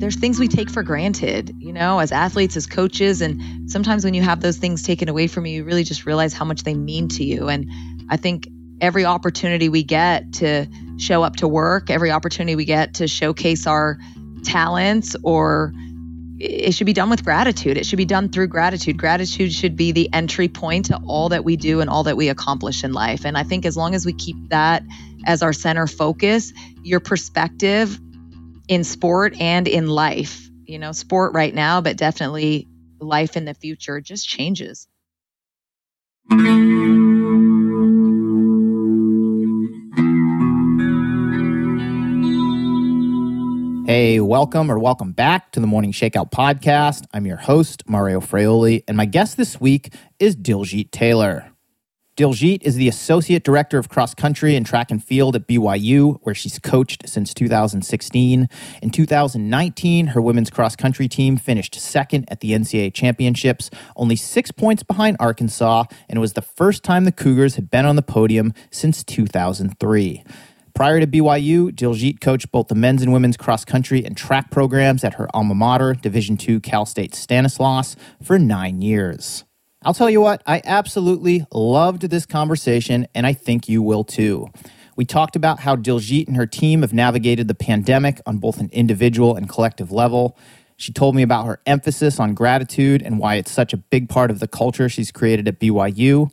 there's things we take for granted, you know, as athletes, as coaches. And sometimes when you have those things taken away from you, you really just realize how much they mean to you. And I think every opportunity we get to show up to work, every opportunity we get to showcase our talents or it should be done with gratitude. It should be done through gratitude. Gratitude should be the entry point to all that we do and all that we accomplish in life. And I think as long as we keep that as our center focus, your perspective in sport and in life, you know, sport right now, but definitely life in the future just changes. Hey, welcome or welcome back to the Morning Shakeout podcast. I'm your host, Mario Fraioli, and my guest this week is Diljeet Taylor. Diljeet is the Associate Director of Cross Country and Track and Field at BYU, where she's coached since 2016. In 2019, her women's cross country team finished second at the NCAA Championships, only six points behind Arkansas, and it was the first time the Cougars had been on the podium since 2003. Prior to BYU, Diljeet coached both the men's and women's cross country and track programs at her alma mater, Division II Cal State Stanislaus, for nine years. I'll tell you what, I absolutely loved this conversation, and I think you will too. We talked about how Diljeet and her team have navigated the pandemic on both an individual and collective level. She told me about her emphasis on gratitude and why it's such a big part of the culture she's created at BYU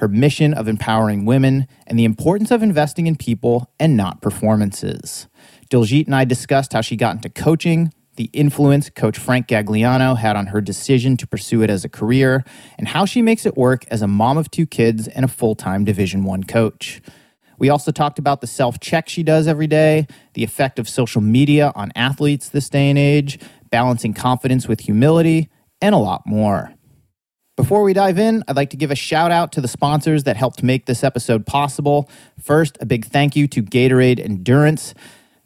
her mission of empowering women, and the importance of investing in people and not performances. Diljeet and I discussed how she got into coaching, the influence Coach Frank Gagliano had on her decision to pursue it as a career, and how she makes it work as a mom of two kids and a full-time Division 1 coach. We also talked about the self-check she does every day, the effect of social media on athletes this day and age, balancing confidence with humility, and a lot more. Before we dive in, I'd like to give a shout out to the sponsors that helped make this episode possible. First, a big thank you to Gatorade Endurance.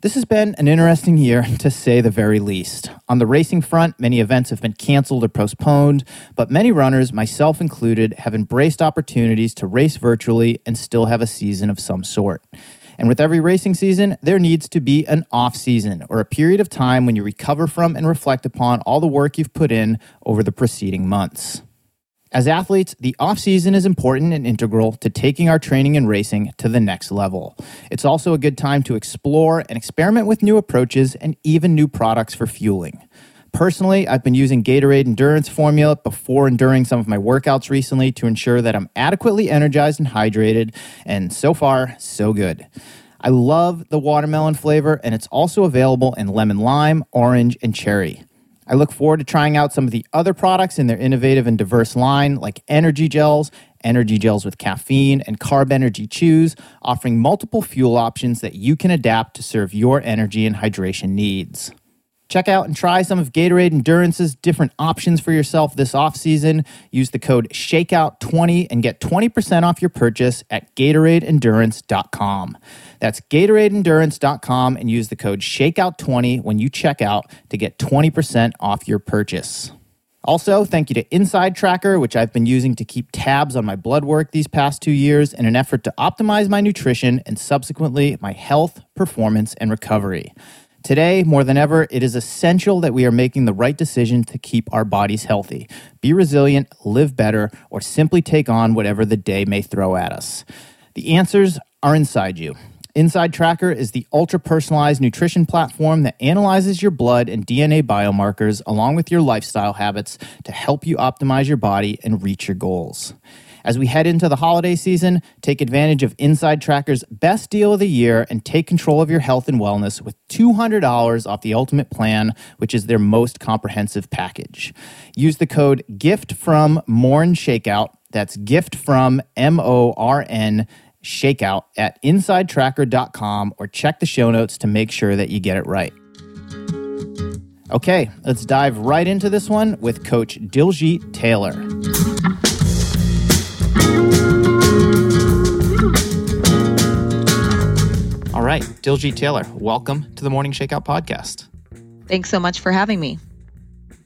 This has been an interesting year, to say the very least. On the racing front, many events have been canceled or postponed, but many runners, myself included, have embraced opportunities to race virtually and still have a season of some sort. And with every racing season, there needs to be an off season or a period of time when you recover from and reflect upon all the work you've put in over the preceding months. As athletes, the off-season is important and integral to taking our training and racing to the next level. It's also a good time to explore and experiment with new approaches and even new products for fueling. Personally, I've been using Gatorade Endurance Formula before and during some of my workouts recently to ensure that I'm adequately energized and hydrated, and so far, so good. I love the watermelon flavor, and it's also available in lemon lime, orange, and cherry. I look forward to trying out some of the other products in their innovative and diverse line, like energy gels, energy gels with caffeine, and carb energy chews, offering multiple fuel options that you can adapt to serve your energy and hydration needs. Check out and try some of Gatorade Endurance's different options for yourself this off-season. Use the code SHAKEOUT20 and get 20% off your purchase at GatoradeEndurance.com. That's GatoradeEndurance.com and use the code SHAKEOUT20 when you check out to get 20% off your purchase. Also, thank you to Inside Tracker, which I've been using to keep tabs on my blood work these past two years in an effort to optimize my nutrition and subsequently my health, performance, and recovery. Today, more than ever, it is essential that we are making the right decision to keep our bodies healthy, be resilient, live better, or simply take on whatever the day may throw at us. The answers are inside you. Inside Tracker is the ultra personalized nutrition platform that analyzes your blood and DNA biomarkers along with your lifestyle habits to help you optimize your body and reach your goals. As we head into the holiday season, take advantage of Inside Tracker's best deal of the year and take control of your health and wellness with $200 off the Ultimate Plan, which is their most comprehensive package. Use the code GIFT from Morn Shakeout. That's gift from M O R N Shakeout at InsideTracker.com or check the show notes to make sure that you get it right. Okay, let's dive right into this one with Coach Diljeet Taylor. All right, Diljeet Taylor, welcome to the Morning Shakeout podcast. Thanks so much for having me.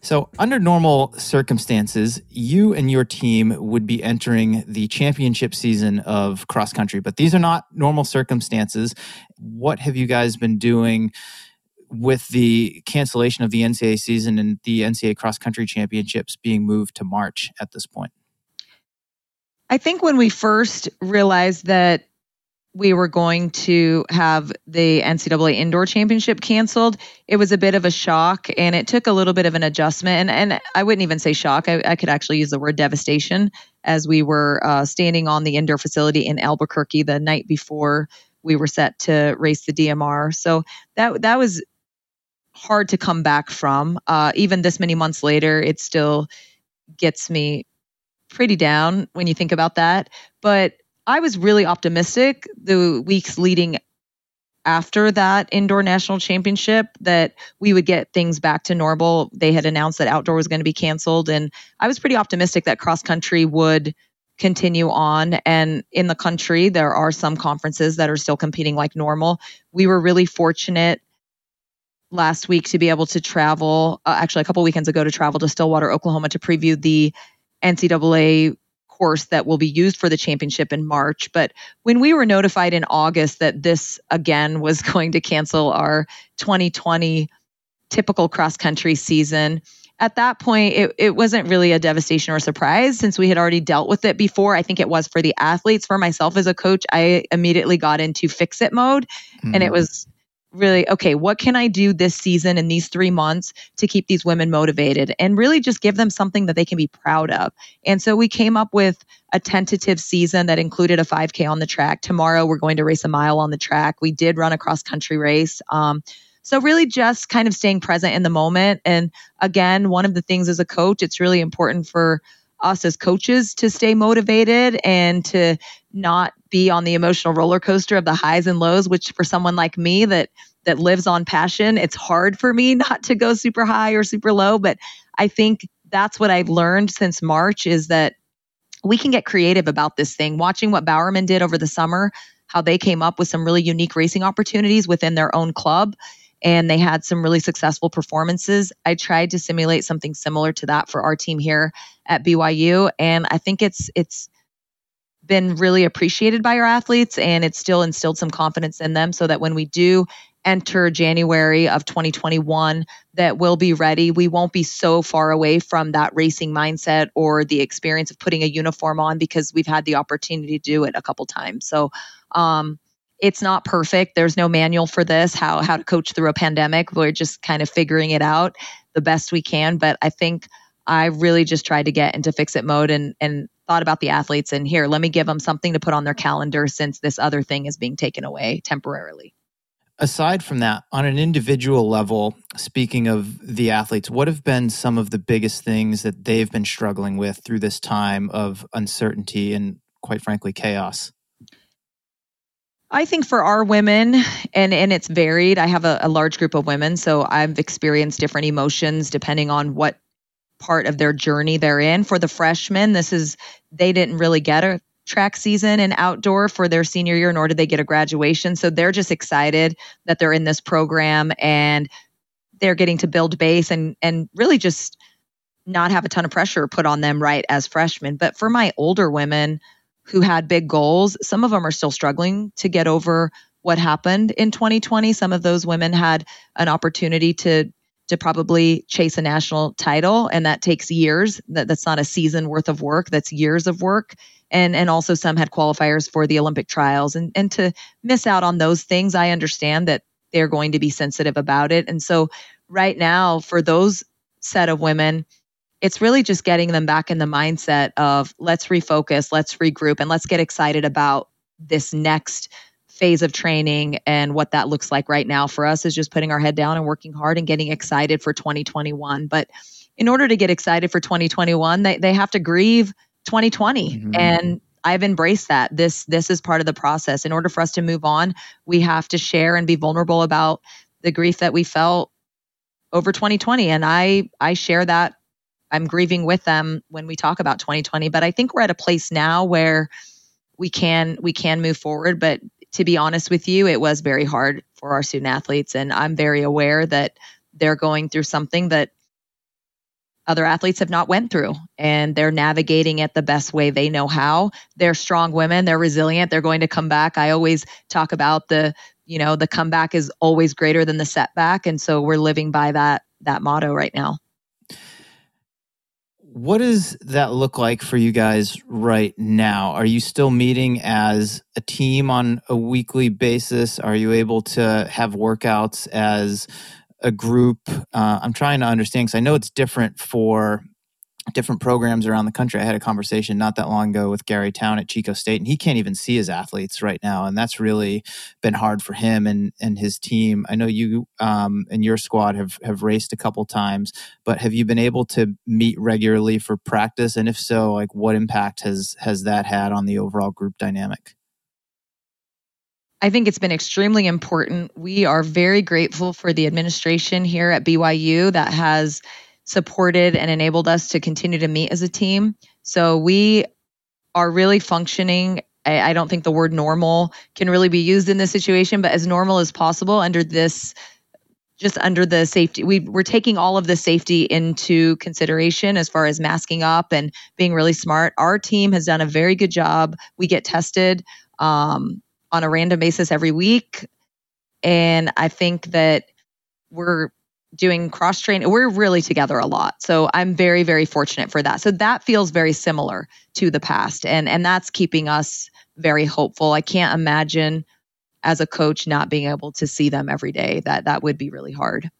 So, under normal circumstances, you and your team would be entering the championship season of cross country, but these are not normal circumstances. What have you guys been doing with the cancellation of the NCAA season and the NCAA cross country championships being moved to March at this point? I think when we first realized that we were going to have the NCAA indoor championship canceled, it was a bit of a shock and it took a little bit of an adjustment. And, and I wouldn't even say shock, I, I could actually use the word devastation as we were uh, standing on the indoor facility in Albuquerque the night before we were set to race the DMR. So that that was hard to come back from. Uh, even this many months later, it still gets me pretty down when you think about that. But I was really optimistic the weeks leading after that indoor national championship that we would get things back to normal. They had announced that outdoor was going to be canceled. And I was pretty optimistic that cross country would continue on. And in the country, there are some conferences that are still competing like normal. We were really fortunate last week to be able to travel, uh, actually, a couple weekends ago, to travel to Stillwater, Oklahoma to preview the NCAA course that will be used for the championship in March. But when we were notified in August that this again was going to cancel our 2020 typical cross country season, at that point, it, it wasn't really a devastation or surprise since we had already dealt with it before. I think it was for the athletes. For myself as a coach, I immediately got into fix it mode. Mm-hmm. And it mm. was really, okay, what can I do this season in these three months to keep these women motivated and really just give them something that they can be proud of? And so we came up with a tentative season that included a 5K on the track. Tomorrow, we're going to race a mile on the track. We did run a cross country race. Um, so, really, just kind of staying present in the moment. And again, one of the things as a coach, it's really important for us as coaches to stay motivated and to not be on the emotional roller coaster of the highs and lows which for someone like me that that lives on passion it's hard for me not to go super high or super low but i think that's what i've learned since march is that we can get creative about this thing watching what bowerman did over the summer how they came up with some really unique racing opportunities within their own club and they had some really successful performances. I tried to simulate something similar to that for our team here at BYU and I think it's it's been really appreciated by our athletes and it's still instilled some confidence in them so that when we do enter January of 2021 that we'll be ready. We won't be so far away from that racing mindset or the experience of putting a uniform on because we've had the opportunity to do it a couple times. So um, it's not perfect. There's no manual for this, how how to coach through a pandemic. We're just kind of figuring it out the best we can. But I think I really just tried to get into fix it mode and and thought about the athletes and here, let me give them something to put on their calendar since this other thing is being taken away temporarily. Aside from that, on an individual level, speaking of the athletes, what have been some of the biggest things that they've been struggling with through this time of uncertainty and, quite frankly, chaos? I think for our women, and and it's varied. I have a, a, large group of women, so I've experienced different emotions depending on what part of their journey they're in. For the freshmen, this is they didn't really get a track season and outdoor for their senior year, nor did they get a graduation. So they're just excited that they're in this program and they're getting to build base and and really just not have a ton of pressure put on them right as freshmen. But for my older women who had big goals. Some of them are still struggling to get over what happened in 2020. Some of those women had an opportunity to to probably chase a national title and that takes years. That, that's not a season worth of work, that's years of work. And and also some had qualifiers for the Olympic trials and and to miss out on those things, I understand that they're going to be sensitive about it. And so right now for those set of women, it's really just getting them back in the mindset of let's refocus, let's regroup, and let's get excited about this next phase of training and what that looks like right now for us is just putting our head down and working hard and getting excited for 2021. But in order to get excited for 2021, they, they have to grieve 2020. Mm-hmm. And I've embraced that. This this is part of the process. In order for us to move on, we have to share and be vulnerable about the grief that we felt over 2020 and I I share that I'm grieving with them when we talk about 2020. But I think we're at a place now where we can we can move forward. But to be honest with you, it was very hard for our student athletes, and I'm very aware that they're going through something that other athletes have not went through and they're navigating it the best way they know how. They're strong women they're resilient they're going to come back. I always talk about the you know the comeback is always greater than the setback and so we're living by that that motto right now what does that look like for you guys right now? Are you still meeting as a team on a weekly basis? Are you able to have workouts as a group? Uh, I'm trying to understand because I know it's different for different programs around the country. I had a conversation not that long ago with Gary Towne at Chico State, and he can't even see his athletes right now, and that's really been hard for him and and his team. I know you um, and your squad have have raced a couple times, but have you been able to meet regularly for practice? And if so, like what impact has has that had on the overall group dynamic? I think it's been extremely important. We are very grateful for the administration here at BYU that has supported and enabled us to continue to meet as a team. So we are really functioning. I, I don't think the word normal can really be used in this situation, but as normal as possible under this just under the safety we we're taking all of the safety into consideration as far as masking up and being really smart our team has done a very good job we get tested um, on a random basis every week and i think that we're doing cross training. We're really together a lot. So I'm very, very fortunate for that. So that feels very similar to the past. And and that's keeping us very hopeful. I can't imagine as a coach not being able to see them every day. That that would be really hard.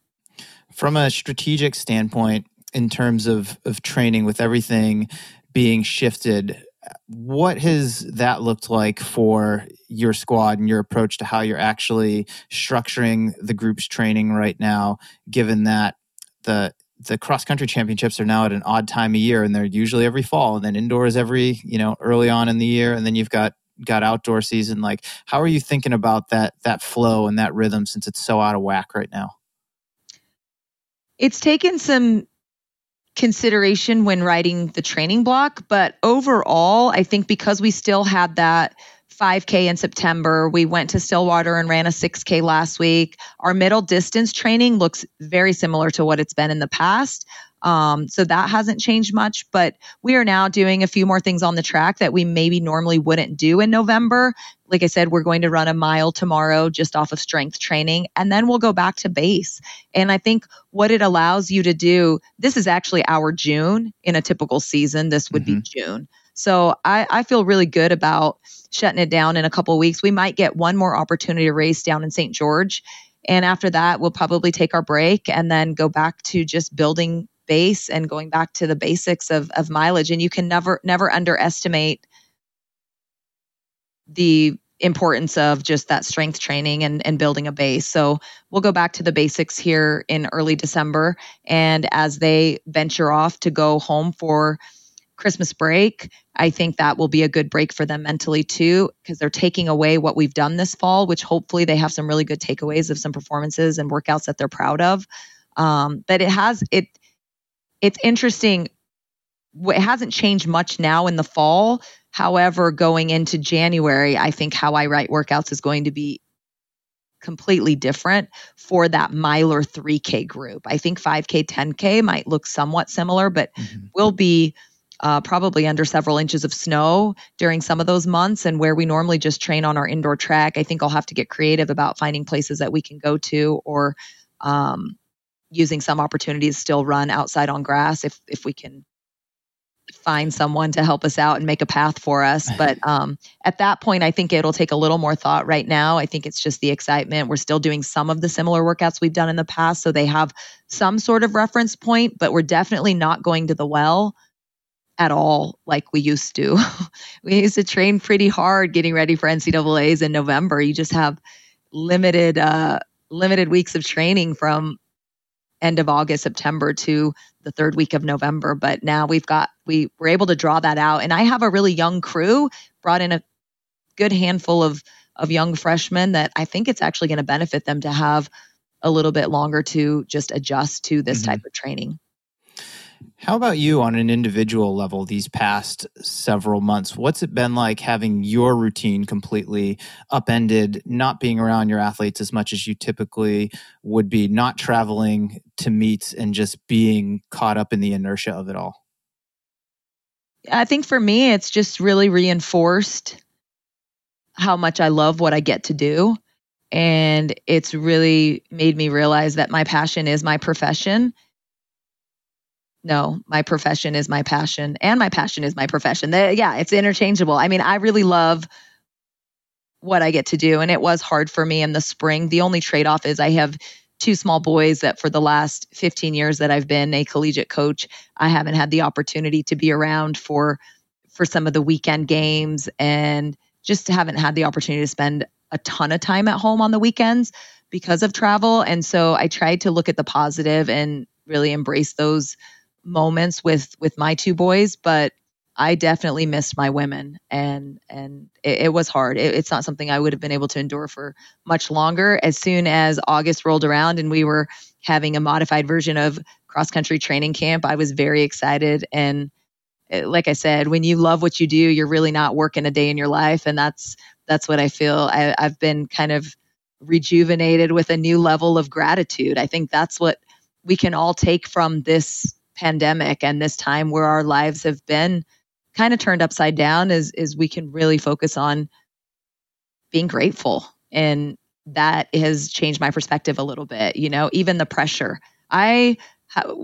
From a strategic standpoint, in terms of of training with everything being shifted what has that looked like for your squad and your approach to how you're actually structuring the group's training right now given that the the cross country championships are now at an odd time of year and they're usually every fall and then indoors every you know early on in the year and then you've got got outdoor season like how are you thinking about that that flow and that rhythm since it's so out of whack right now? It's taken some consideration when writing the training block. But overall, I think because we still had that 5K in September, we went to Stillwater and ran a 6K last week. Our middle distance training looks very similar to what it's been in the past. Um, so that hasn't changed much, but we are now doing a few more things on the track that we maybe normally wouldn't do in November. Like I said, we're going to run a mile tomorrow just off of strength training, and then we'll go back to base. And I think what it allows you to do, this is actually our June in a typical season. This would mm-hmm. be June. So I, I feel really good about shutting it down in a couple weeks. We might get one more opportunity to race down in St. George. And after that, we'll probably take our break and then go back to just building base and going back to the basics of, of mileage. And you can never, never underestimate the importance of just that strength training and, and building a base. So we'll go back to the basics here in early December. And as they venture off to go home for Christmas break, I think that will be a good break for them mentally too, because they're taking away what we've done this fall, which hopefully they have some really good takeaways of some performances and workouts that they're proud of. Um, but it has it it's interesting. It hasn't changed much now in the fall. However, going into January, I think how I write workouts is going to be completely different for that miler 3K group. I think 5K, 10K might look somewhat similar, but mm-hmm. will be uh, probably under several inches of snow during some of those months. And where we normally just train on our indoor track, I think I'll have to get creative about finding places that we can go to or um, using some opportunities still run outside on grass if if we can find someone to help us out and make a path for us. But um, at that point, I think it'll take a little more thought right now. I think it's just the excitement. We're still doing some of the similar workouts we've done in the past. So they have some sort of reference point, but we're definitely not going to the well at all like we used to. we used to train pretty hard getting ready for NCAAs in November. You just have limited, uh, limited weeks of training from end of August, September to the third week of November. But now we've got, we were able to draw that out. And I have a really young crew, brought in a good handful of, of young freshmen that I think it's actually going to benefit them to have a little bit longer to just adjust to this mm-hmm. type of training. How about you on an individual level these past several months? What's it been like having your routine completely upended, not being around your athletes as much as you typically would be, not traveling to meets and just being caught up in the inertia of it all? I think for me, it's just really reinforced how much I love what I get to do. And it's really made me realize that my passion is my profession no, my profession is my passion and my passion is my profession. They, yeah, it's interchangeable. I mean, I really love what I get to do. And it was hard for me in the spring. The only trade off is I have two small boys that for the last 15 years that I've been a collegiate coach, I haven't had the opportunity to be around for for some of the weekend games and just haven't had the opportunity to spend a ton of time at home on the weekends because of travel. And so I tried to look at the positive and really embrace those moments with with my two boys, but I definitely missed my women, and and it, it was hard. It, it's not something I would have been able to endure for much longer. As soon as August rolled around and we were having a modified version of cross country training camp, I was very excited. And it, like I said, when you love what you do, you're really not working a day in your life, and that's that's what I feel. I, I've been kind of rejuvenated with a new level of gratitude. I think that's what we can all take from this pandemic and this time where our lives have been kind of turned upside down is is we can really focus on being grateful. And that has changed my perspective a little bit you know even the pressure. I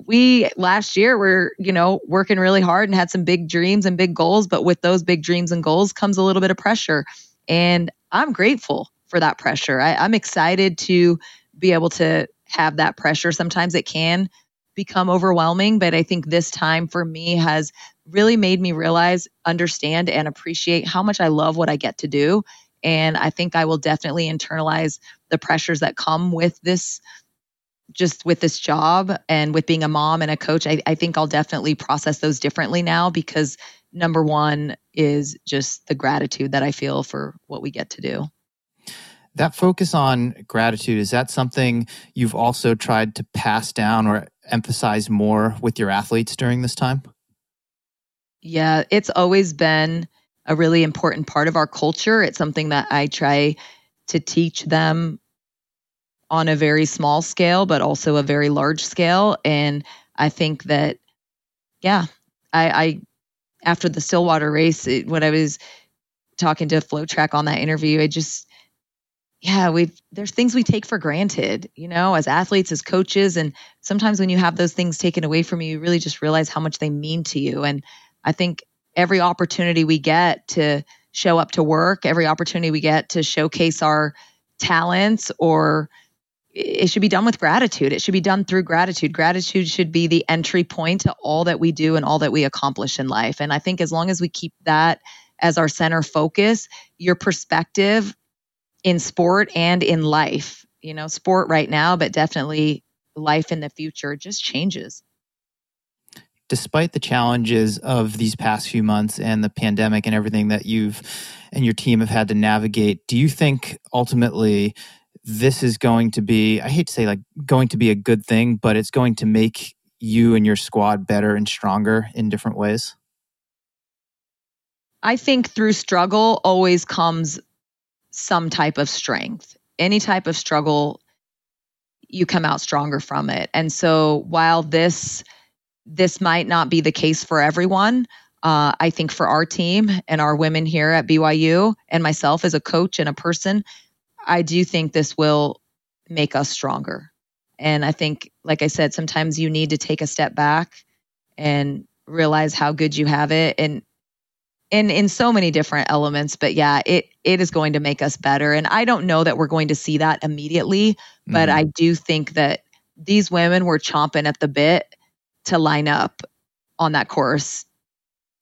we last year were you know working really hard and had some big dreams and big goals but with those big dreams and goals comes a little bit of pressure. And i'm grateful for that pressure. I, i'm excited to be able to have that pressure. Sometimes it can become overwhelming. But I think this time for me has really made me realize, understand, and appreciate how much I love what I get to do. And I think I will definitely internalize the pressures that come with this just with this job and with being a mom and a coach, I, I, think I'll definitely process those differently now because number one is just the gratitude that I feel for what we get to do. That focus on gratitude, is that something you've also tried to pass down or emphasize more with your athletes during this time? Yeah, it's always been a really important part of our culture. It's something that I try to teach them on a very small scale, but also a very large scale. And I think that, yeah, I, I after the Stillwater race, it, when I was talking to FloTrack on that interview, I just yeah, we there's things we take for granted, you know, as athletes, as coaches, and sometimes when you have those things taken away from you, you really just realize how much they mean to you. And I think every opportunity we get to show up to work, every opportunity we get to showcase our talents or it should be done with gratitude. It should be done through gratitude. Gratitude should be the entry point to all that we do and all that we accomplish in life. And I think as long as we keep that as our center focus, your perspective in sport and in life. You know, sport right now, but definitely life in the future just changes. Despite the challenges of these past few months and the pandemic and everything that you've and your team have had to navigate, do you think ultimately this is going to be, I hate to say like going to be a good thing, but it's going to make you and your squad better and stronger in different ways? I think through struggle always comes some type of strength. Any type of struggle, you come out stronger from it. And so while this this might not be the case for everyone, uh, I think for our team and our women here at BYU and myself as a coach and a person, I do think this will make us stronger. And I think, like I said, sometimes you need to take a step back and realize how good you have it and in in so many different elements but yeah it it is going to make us better. And i don't know that we're going to see that immediately but mm-hmm. i do think that these women were chomping at the bit to line up on that course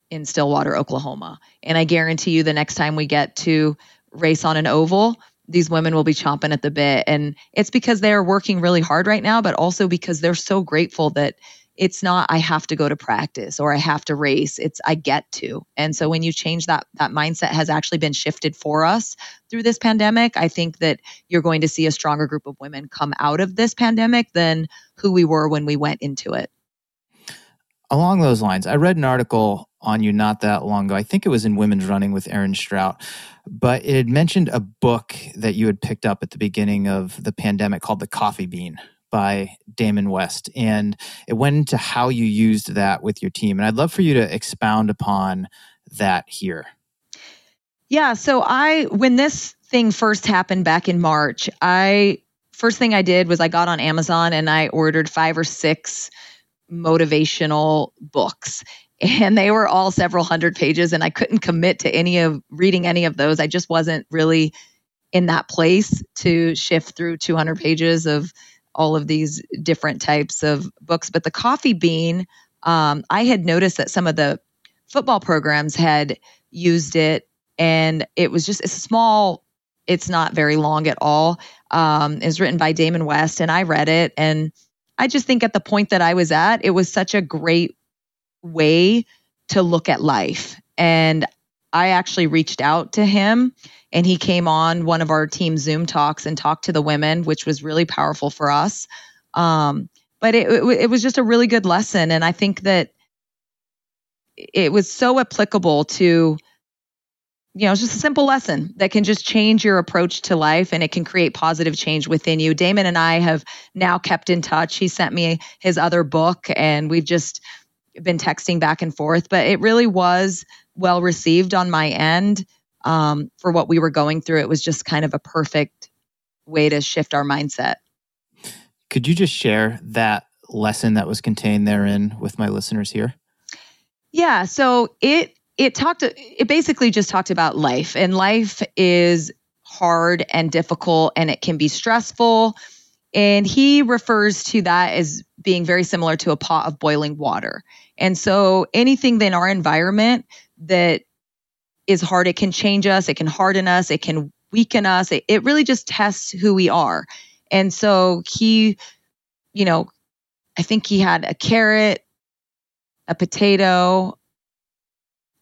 in stillwater oklahoma. And i guarantee you the next time we get to race on an oval these women will be chomping at the bit. And it's because they're working really hard right now but also because they're so grateful that it's not I have to go to practice or I have to race. It's I get to. And so when you change that that mindset has actually been shifted for us through this pandemic, I think that you're going to see a stronger group of women come out of this pandemic than who we were when we went into it. Along those lines, I read an article on you not that long ago. I think it was in Women's Running with Erin Strout, but it had mentioned a book that you had picked up at the beginning of the pandemic called The Coffee Bean by Damon West. And it went into how you used that with your team. And I'd love for you to expound upon that here. Yeah. So I, when this thing first happened back in March, I, first thing I did was I got on Amazon and I ordered five or six motivational books and they were all several hundred pages and i couldn't commit to any of reading any of those i just wasn't really in that place to shift through 200 pages of all of these different types of books but the coffee bean um, i had noticed that some of the football programs had used it and it was just a small it's not very long at all um, was written by damon west and i read it and I just think at the point that I was at, it was such a great way to look at life. And I actually reached out to him and he came on one of our team Zoom talks and talked to the women, which was really powerful for us. Um, but it, it, it was just a really good lesson. And I think that it was so applicable to you know, it's just a simple lesson that can just change your approach to life and it can create positive change within you. Damon and I have now kept in touch. He sent me his other book and we've just been texting back and forth, but it really was well received on my end um, for what we were going through. It was just kind of a perfect way to shift our mindset. Could you just share that lesson that was contained therein with my listeners here? Yeah. So it it talked it basically just talked about life and life is hard and difficult and it can be stressful and he refers to that as being very similar to a pot of boiling water and so anything in our environment that is hard it can change us it can harden us it can weaken us it, it really just tests who we are and so he you know i think he had a carrot a potato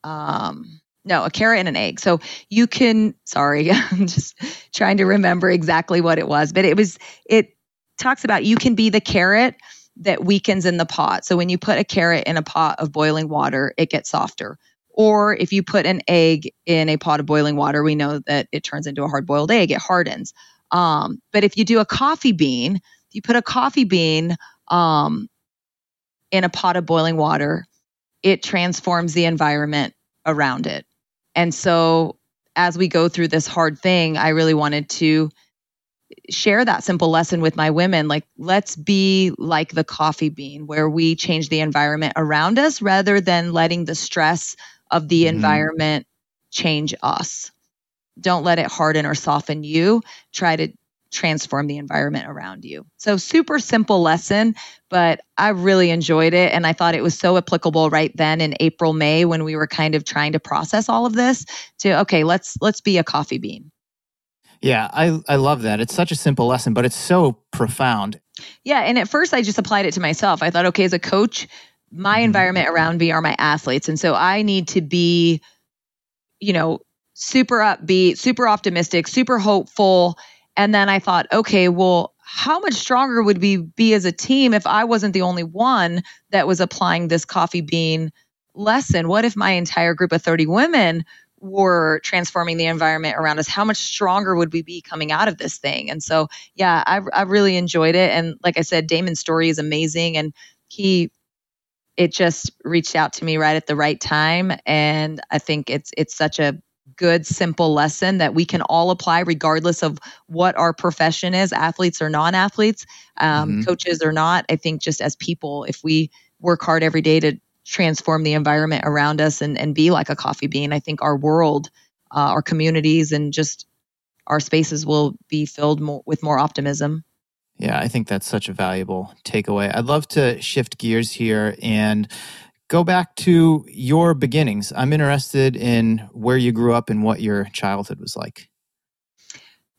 um no, a carrot and an egg. So you can, sorry, I'm just trying to remember exactly what it was, but it was, it talks about you can be the carrot that weakens in the pot. So when you put a carrot in a pot of boiling water, it gets softer. Or if you put an egg in a pot of boiling water, we know that it turns into a hard boiled egg, it hardens. Um, but if you do a coffee bean, if you put a coffee bean um, in a pot of boiling water, it transforms the environment around it. And so as we go through this hard thing, I really wanted to share that simple lesson with my women like let's be like the coffee bean where we change the environment around us rather than letting the stress of the mm-hmm. environment change us don't let it harden or soften you try to transform the environment around you. So, super simple lesson, but I really enjoyed it. And I thought it was so applicable right then in April, May, when we were kind of trying to process all of this to, okay, let's, let's be a coffee bean. Yeah, I, I love that. It's such a simple lesson, but it's so profound. Yeah. And at first, I just applied it to myself. I thought, okay, as a coach, my mm-hmm. environment around me are my athletes. And so I need to be, you know, super upbeat, super optimistic, super hopeful and then I thought, okay, well, how much stronger would we be as a team if I wasn't the only one that was applying this coffee bean lesson? What if my entire group of 30 women were transforming the environment around us? How much stronger would we be coming out of this thing? And so, yeah, I, I really enjoyed it. And like I said, Damon's story is amazing. And he, it just reached out to me right at the right time. And I think it's, it's such a good, simple lesson that we can all apply regardless of what our profession is athletes or non athletes, um, mm-hmm. coaches or not. I think just as people, if we work hard every day to transform the environment around us and, and be like a coffee bean, I think our world, uh, our communities, and just our spaces will be filled more, with more optimism. Yeah, I think that's such a valuable takeaway. I'd love to shift gears here and go back to your beginnings. I'm interested in where you grew up and what your childhood was like.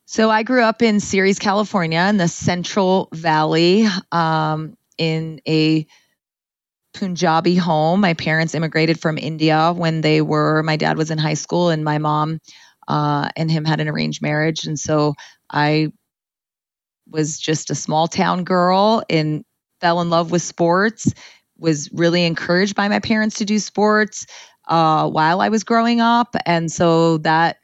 So I grew up in Ceres, California, in the Central Valley, um, in a Punjabi home. My parents immigrated from India when they were. My dad was in high school, and my mom uh, and him had an arranged marriage, and so I was just a small town girl and fell in love with sports was really encouraged by my parents to do sports uh, while I was growing up. And so that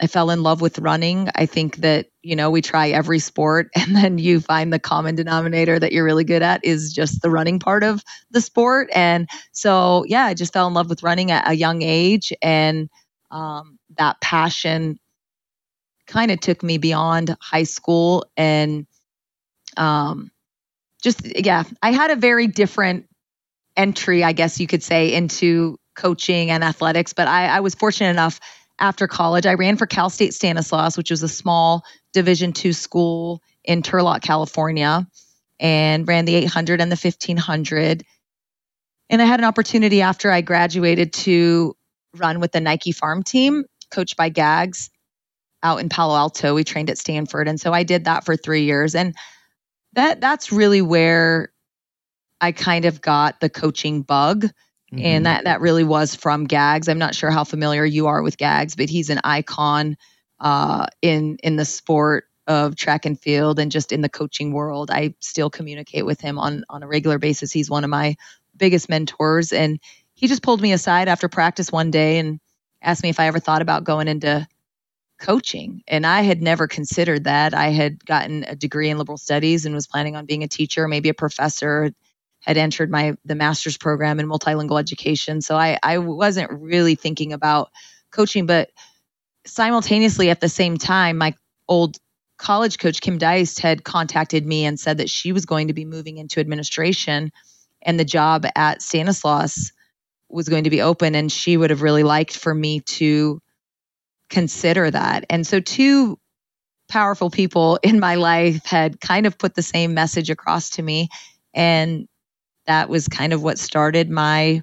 I fell in love with running. I think that, you know, we try every sport and then you find the common denominator that you're really good at is just the running part of the sport. And so, yeah, I just fell in love with running at a young age. And um, that passion kind of took me beyond high school. And um, just, yeah, I had a very different entry, I guess you could say, into coaching and athletics. But I, I was fortunate enough after college. I ran for Cal State Stanislaus, which was a small Division two school in Turlock, California, and ran the 800 and the 1500. And I had an opportunity after I graduated to run with the Nike farm team, coached by Gags out in Palo Alto. We trained at Stanford. And so I did that for three years. And that that's really where I kind of got the coaching bug Mm-hmm. And that that really was from Gags. I'm not sure how familiar you are with Gags, but he's an icon uh, in in the sport of track and field and just in the coaching world. I still communicate with him on on a regular basis. He's one of my biggest mentors and he just pulled me aside after practice one day and asked me if I ever thought about going into coaching. And I had never considered that. I had gotten a degree in liberal studies and was planning on being a teacher, maybe a professor, had entered my the master's program in multilingual education. So I, I wasn't really thinking about coaching, but simultaneously at the same time, my old college coach Kim Deist had contacted me and said that she was going to be moving into administration and the job at Stanislaus was going to be open and she would have really liked for me to consider that. And so two powerful people in my life had kind of put the same message across to me and that was kind of what started my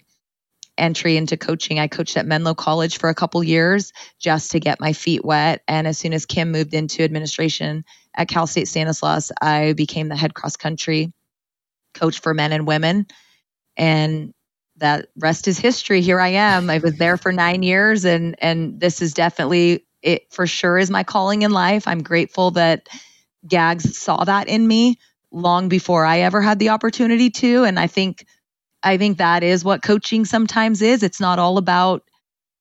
entry into coaching. I coached at Menlo College for a couple years just to get my feet wet. And as soon as Kim moved into administration at Cal State Stanislaus, I became the head cross country coach for men and women. And that rest is history. Here I am. I was there for nine years, and and this is definitely it for sure is my calling in life. I'm grateful that Gags saw that in me long before I ever had the opportunity to. And I think, I think that is what coaching sometimes is. It's not all about,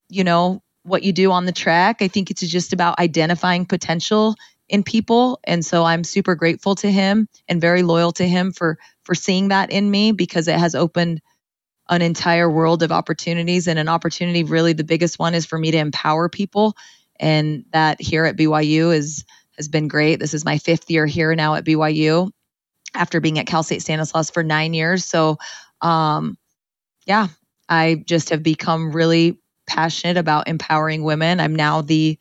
you know, what you do on the track. I think it's just about identifying potential in people. And so I'm super grateful to him and very loyal to him for, for seeing that in me because it has opened an entire world of opportunities and an opportunity really the biggest one is for me to empower people and that here at BYU is has been great. This is my fifth year here now at BYU after being at Cal State Stanislaus for nine years. So, um, yeah, I just have become really passionate about empowering women. I'm now the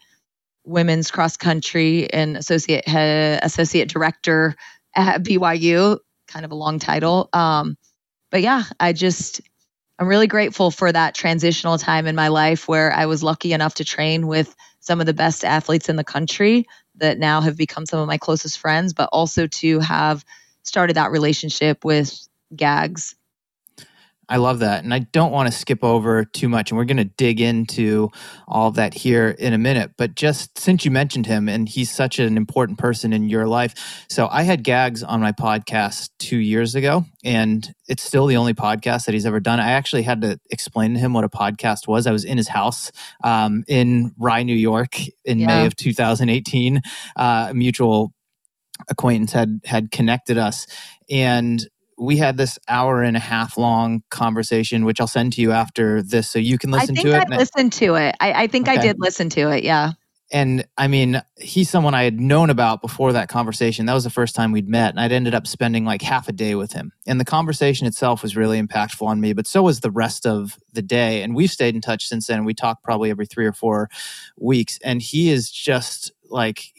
women's cross country and associate associate director at BYU. Kind of a long title, um, but yeah, I just I'm really grateful for that transitional time in my life where I was lucky enough to train with some of the best athletes in the country that now have become some of my closest friends, but also to have started that relationship with Gags. I love that. And I don't want to skip over too much. And we're going to dig into all of that here in a minute. But just since you mentioned him, and he's such an important person in your life. So I had Gags on my podcast two years ago, and it's still the only podcast that he's ever done. I actually had to explain to him what a podcast was. I was in his house um, in Rye, New York in yeah. May of 2018. Uh, a mutual acquaintance had had connected us and we had this hour and a half long conversation, which I'll send to you after this, so you can listen to it. I think I listened to it. I, I think okay. I did listen to it. Yeah. And I mean, he's someone I had known about before that conversation. That was the first time we'd met, and I'd ended up spending like half a day with him. And the conversation itself was really impactful on me, but so was the rest of the day. And we've stayed in touch since then. We talk probably every three or four weeks, and he is just like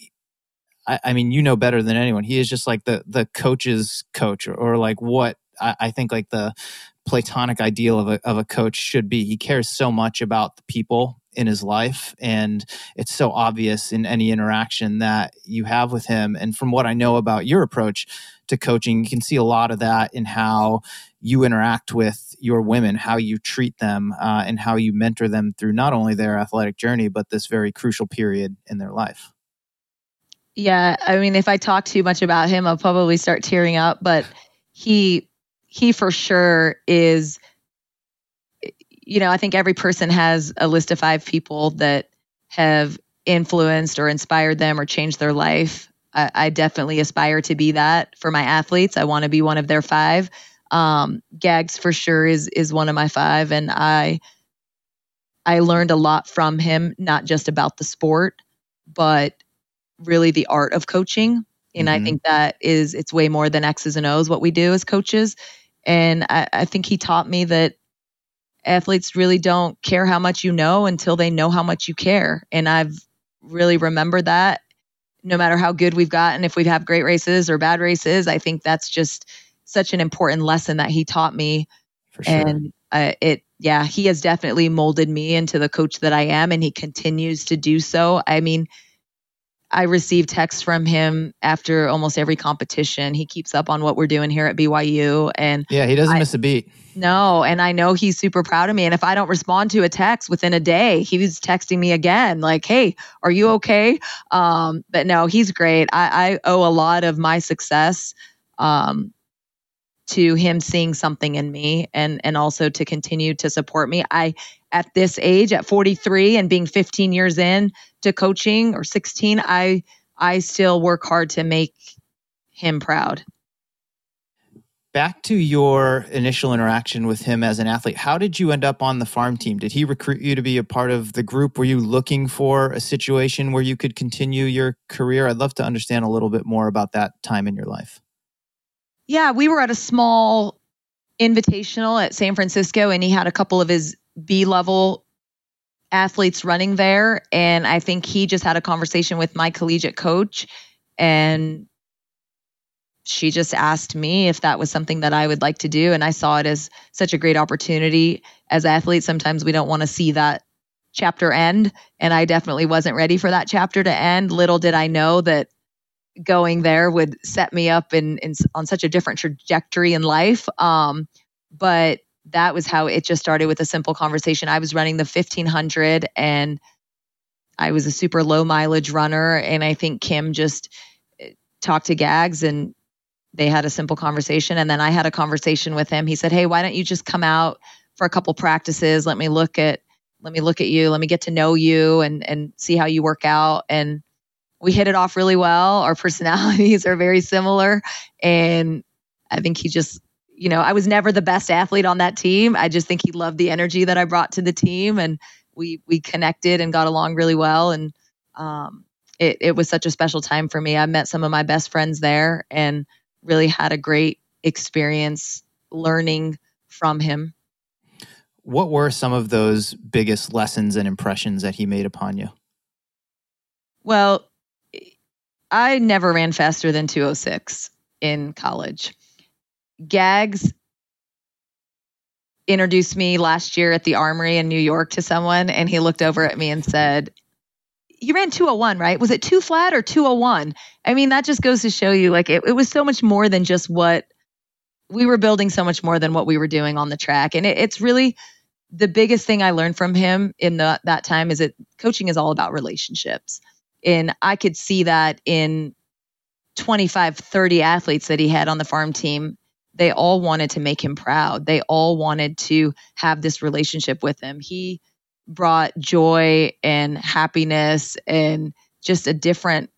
I, I, mean, you know better than anyone. He is just like the the coach's coach, or, or like what I, I, think like the platonic ideal of a of a coach should be. He cares so much about the people in his life, and it's so obvious in any interaction that you have with him. And from what I know about your approach to coaching, you can see a lot of that in how you interact with your women, how you treat them, uh, and how you mentor them through not only their athletic journey, but this very crucial period in their life. Yeah, I mean, if I talk too much about him, I'll probably start tearing up. But he he for sure is you know, I think every person has a list of five people that have influenced or inspired them or changed their life. I, I definitely aspire to be that for my athletes. I want to be one of their five. Um, Gags for sure is is one of my five, and I I learned a lot from him, not just about the sport, but really the art of coaching. And mm-hmm. I think that is it's way more than X's and O's what we do as coaches. And I, I think he taught me that athletes really don't care how much you know until they know how much you care. And I've really remembered that no matter how good we've gotten, if we have had great races or bad races, I think that's just such an important lesson that he taught me. For sure. And uh, it, yeah, he has definitely molded me into the coach that I am, and he continues to do so. I mean, I receive texts from him after almost every competition. He keeps up on what we're doing here at BYU, and yeah, he doesn't I, miss a beat. No, and I know he's super proud of me. And if I don't respond to a text within a day, he's texting me again, like, "Hey, are you okay?" Um, but no, he's great. I, I owe a lot of my success um, to him seeing something in me, and and also to continue to support me. I at this age, at 43, and being 15 years in to coaching or 16, I I still work hard to make him proud. Back to your initial interaction with him as an athlete, how did you end up on the farm team? Did he recruit you to be a part of the group? Were you looking for a situation where you could continue your career? I'd love to understand a little bit more about that time in your life. Yeah, we were at a small invitational at San Francisco, and he had a couple of his B level athletes running there. And I think he just had a conversation with my collegiate coach and she just asked me if that was something that I would like to do. And I saw it as such a great opportunity. As athletes, sometimes we don't want to see that chapter end. And I definitely wasn't ready for that chapter to end. Little did I know that going there would set me up in, in on such a different trajectory in life. Um, but that was how it just started with a simple conversation. I was running the 1500 and I was a super low mileage runner. And I think Kim just eh, talked to Gags and they had a simple conversation. And then i had a conversation with him. He said hey why don't you just come out for a couple practices? Let me look at let me look at you. Let me get to know you and and see how you work out. And we hit it off really well. Our personalities are very similar. And i think he just you know i was never the best athlete on that team i just think he loved the energy that i brought to the team and we we connected and got along really well and um, it, it was such a special time for me i met some of my best friends there and really had a great experience learning from him. What were some of those biggest lessons and impressions that he made upon you? Well, I never ran faster than 206 in college. Gags introduced me last year at the Armory in New York to someone, and he looked over at me and said, you ran 201, right? Was it two flat or 201? I mean, that just goes to show you like it, it was so much more than just what we were building so much more than what we were doing on the track. And it, it's really the biggest thing I learned from him in the, that time is that coaching is all about relationships. And I could see that in 25, 30 athletes that he had on the farm team. They all wanted to make him proud. They all wanted to have this relationship with him. He brought joy and happiness and just a different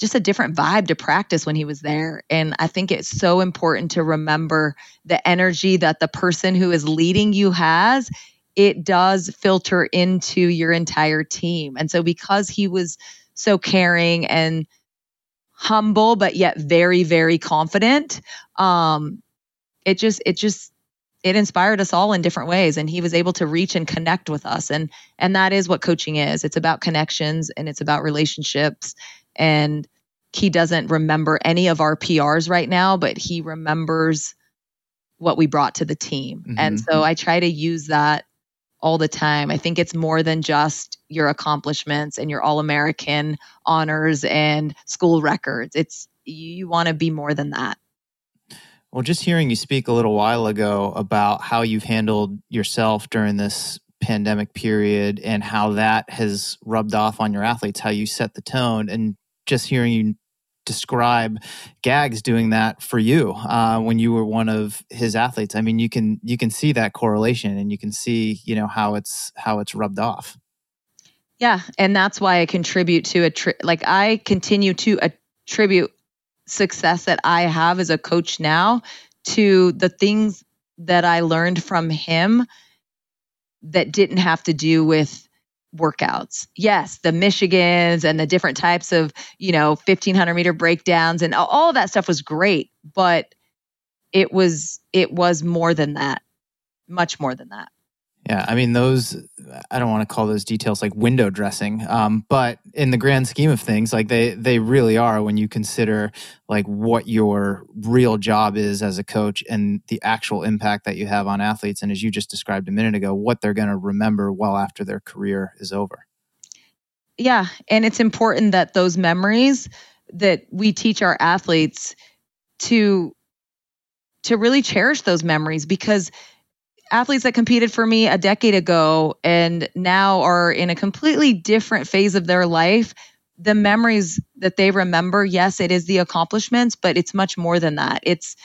just a different vibe to practice when he was there and i think it's so important to remember the energy that the person who is leading you has it does filter into your entire team and so because he was so caring and humble but yet very very confident. Um it just it just it inspired us all in different ways and he was able to reach and connect with us and and that is what coaching is. It's about connections and it's about relationships and he doesn't remember any of our PRs right now but he remembers what we brought to the team. Mm-hmm. and so I try to use that all the time. I think it's more than just your accomplishments and your all American honors and school records. It's you want to be more than that. Well, just hearing you speak a little while ago about how you've handled yourself during this pandemic period and how that has rubbed off on your athletes, how you set the tone, and just hearing you describe Gags doing that for you uh, when you were one of his athletes. I mean, you can you can see that correlation, and you can see you know how it's how it's rubbed off. Yeah, and that's why I contribute to a tri- like I continue to attribute success that I have as a coach now to the things that I learned from him that didn't have to do with workouts. Yes, the Michigans and the different types of, you know, 1500 meter breakdowns and all of that stuff was great, but it was it was more than that. Much more than that. Yeah, I mean those. I don't want to call those details like window dressing, um, but in the grand scheme of things, like they they really are when you consider like what your real job is as a coach and the actual impact that you have on athletes, and as you just described a minute ago, what they're going to remember well after their career is over. Yeah, and it's important that those memories that we teach our athletes to to really cherish those memories because athletes that competed for me a decade ago and now are in a completely different phase of their life the memories that they remember yes it is the accomplishments but it's much more than that. It's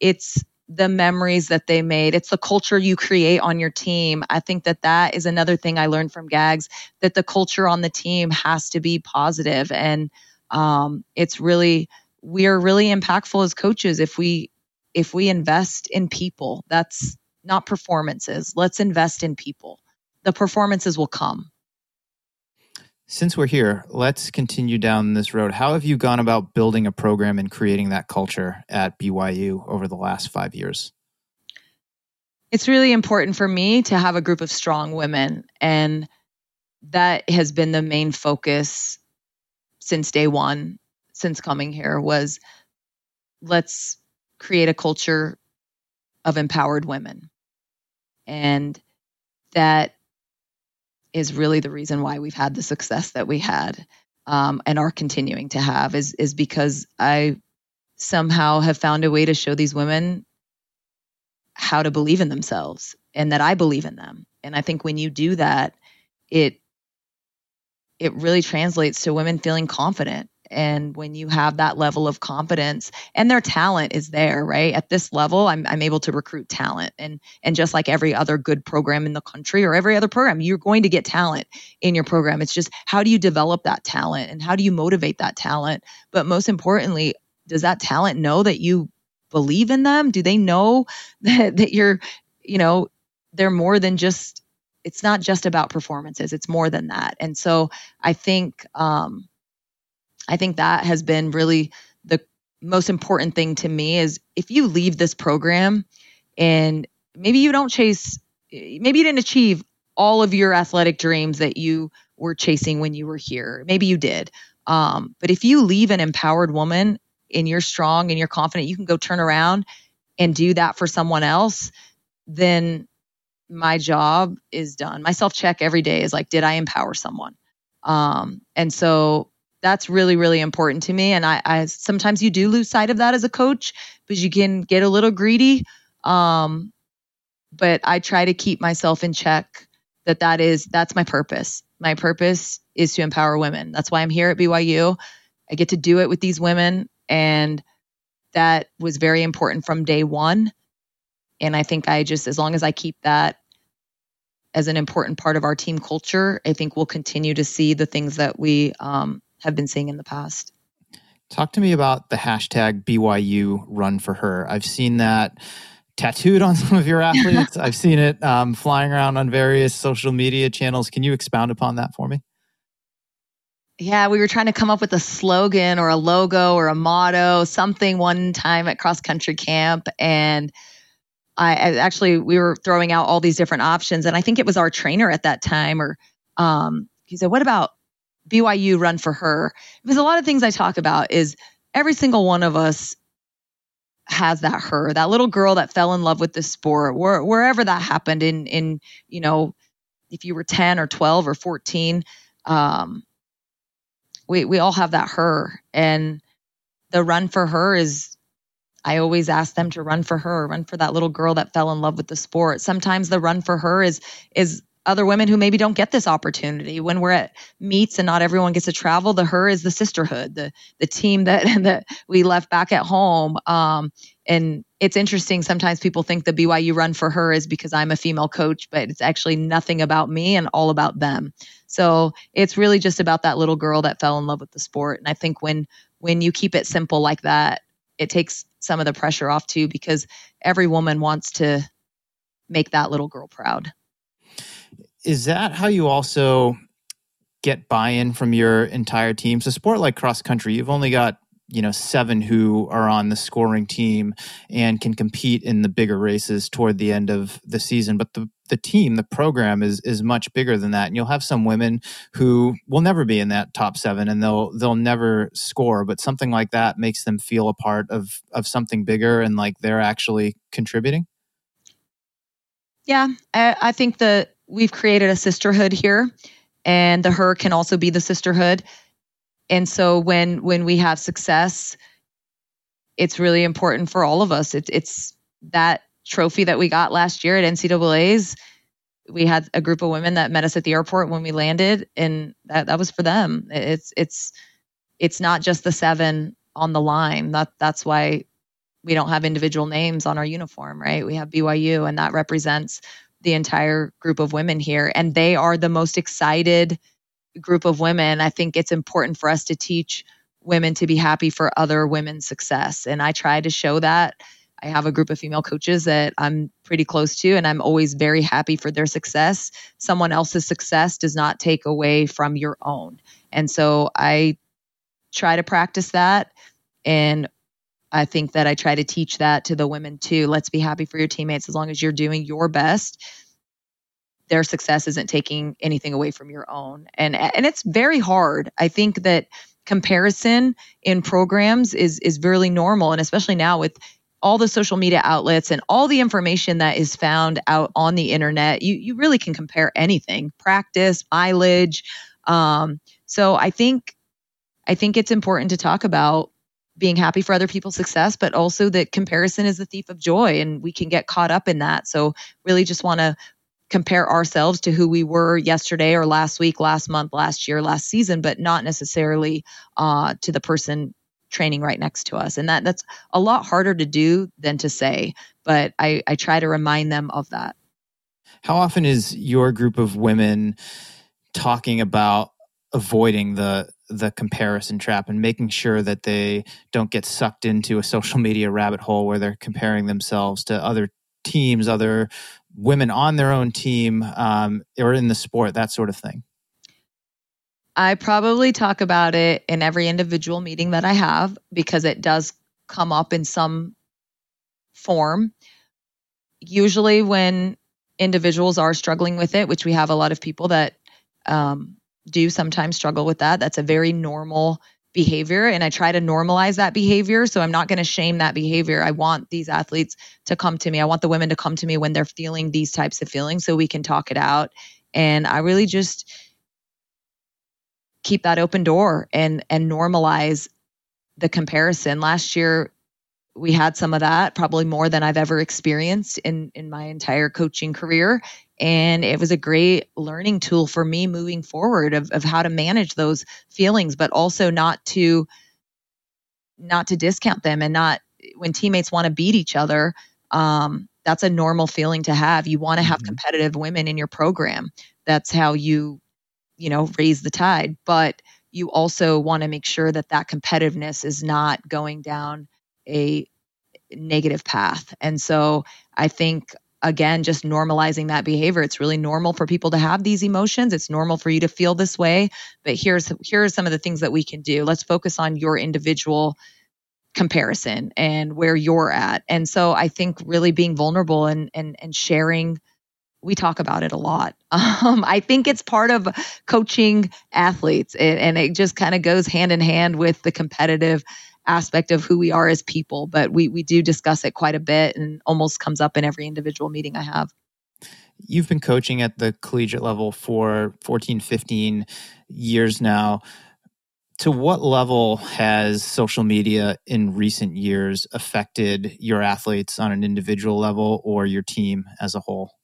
it's the memories that they made. It's the culture you create on your team. I think that that is another thing i learned from gags that the culture on the team has to be positive. And um, it's really we are really impactful as coaches if we if we invest in people. That's not performances. Let's invest in people. The performances will come. Since we're here, let's continue down this road. How have you gone about building a program and creating that culture at BYU over the last five years? It's really important for me to have a group of strong women. And that has been the main focus since day one, since coming here, was let's create a culture of empowered women. And that is really the reason why we've had the success that we had um, and are continuing to have is is because I somehow have found a way to show these women how to believe in themselves and that I believe in them. And I think when you do that, it it really translates to women feeling confident and when you have that level of confidence and their talent is there right? At this level I'm, I'm able to recruit talent and and just like every other good program in the country or every other program you're going to get talent in your program. It's just how do you develop that talent and how do you motivate that talent? But most importantly does that talent know that you believe in them? Do they know that, that you're you know they're more than just it's not just about performances it's more than that. And so i think um I think that has been really the most important thing to me is if you leave this program and maybe you don't chase, maybe you didn't achieve all of your athletic dreams that you were chasing when you were here. Maybe you did. Um, but if you leave an empowered woman and you're strong and you're confident, you can go turn around and do that for someone else, then my job is done. My self check every day is like, did I empower someone? Um, and so that's really really important to me. And I, I sometimes you do lose sight of that as a coach because you can get a little greedy. Um, but i try to keep myself in check that that is that's my purpose. My purpose is to empower women. That's why i'm here at byu i get to do it with these women and that was very important from day one. And i think i just as long as i keep that as an important part of our team culture i think we'll continue to see the things that we um, have been seeing in the past. Talk to me about the hashtag BYU run for her. I've seen that tattooed on some of your athletes. I've seen it um, flying around on various social media channels. Can you expound upon that for me? Yeah, we were trying to come up with a slogan or a logo or a motto, something one time at cross country camp. And I, I actually, we were throwing out all these different options. And I think it was our trainer at that time, or um, he said, What about BYU run for her. Because a lot of things I talk about is every single one of us has that her, that little girl that fell in love with the sport, where, wherever that happened in, in, you know, if you were 10 or 12 or 14, um, we, we all have that her. And the run for her is, I always ask them to run for her, run for that little girl that fell in love with the sport. Sometimes the run for her is, is other women who maybe don't get this opportunity. When we're at meets and not everyone gets to travel, the her is the sisterhood, the the team that that we left back at home. Um, and it's interesting. Sometimes people think the BYU run for her is because I'm a female coach, but it's actually nothing about me and all about them. So it's really just about that little girl that fell in love with the sport. And I think when when you keep it simple like that, it takes some of the pressure off too, because every woman wants to make that little girl proud. Is that how you also get buy-in from your entire team? So sport like cross country, you've only got you know seven who are on the scoring team and can compete in the bigger races toward the end of the season. But the the team the program is is much bigger than that. And you'll have some women who will never be in that top 7 and they'll they'll never score but something like that makes them feel a part of of something bigger and like they're actually contributing? Yeah i, I think that we've created a sisterhood here and the her can also be the sisterhood. And so when when we have success it's really important for all of us. It's it's that trophy that we got last year at ncaa's we had a group of women that met us at the airport when we landed and that, that was for them. It's it's it's not just the seven on the line. That that's why we don't have individual names on our uniform right? We have byu and that represents the entire group of women here and they are the most excited group of women, I think it's important for us to teach women to be happy for other women's success. And I try to show that. I have a group of female coaches that I'm pretty close to, and I'm always very happy for their success. Someone else's success does not take away from your own. And so I try to practice that. And I think that I try to teach that to the women too. Let's be happy for your teammates as long as you're doing your best their success isn't taking anything away from your own. And and it's very hard. I think that comparison in programs is is really normal and especially now with all the social media outlets and all the information that is found out on the internet you you really can compare anything practice mileage um, so i think i think it's important to talk about being happy for other people's success but also that comparison is the thief of joy and we can get caught up in that so really just want to compare ourselves to who we were yesterday or last week, last month, last year, last season, but not necessarily uh, to the person training right next to us. And that that's a lot harder to do than to say, but I, I try to remind them of that. How often is your group of women talking about avoiding the the comparison trap and making sure that they don't get sucked into a social media rabbit hole where they're comparing themselves to other teams, other women on their own team um, or in the sport, that sort of thing? I probably talk about it in every individual meeting that I have because it does come up in some form. Usually, when individuals are struggling with it, which we have a lot of people that um, do sometimes struggle with that, that's a very normal behavior and I try to normalize that behavior. So I'm not going to shame that behavior. I want these athletes to come to me. I want the women to come to me when they're feeling these types of feelings so we can talk it out. And I really just keep that open door and and normalize the comparison. Last year we had some of that, probably more than I've ever experienced in in my entire coaching career and it was a great learning tool for me moving forward of, of how to manage those feelings but also not to not to discount them and not when teammates want to beat each other um, that's a normal feeling to have. You want to have mm-hmm. competitive women in your program. That's how you you know raise the tide but you also want to make sure that that competitiveness is not going down a negative path. And so i think again just normalizing that behavior. It's really normal for people to have these emotions. It's normal for you to feel this way. But here's here are some of the things that we can do. Let's focus on your individual comparison and where you're at. And so i think really being vulnerable and and and sharing we talk about it a lot. Um, i think it's part of coaching athletes and, and it just kind of goes hand in hand with the competitive aspect of who we are as people, but we we do discuss it quite a bit and almost comes up in every individual meeting I have. You've been coaching at the collegiate level for 14, 15 years now. To what level has social media in recent years affected your athletes on an individual level or your team as a whole?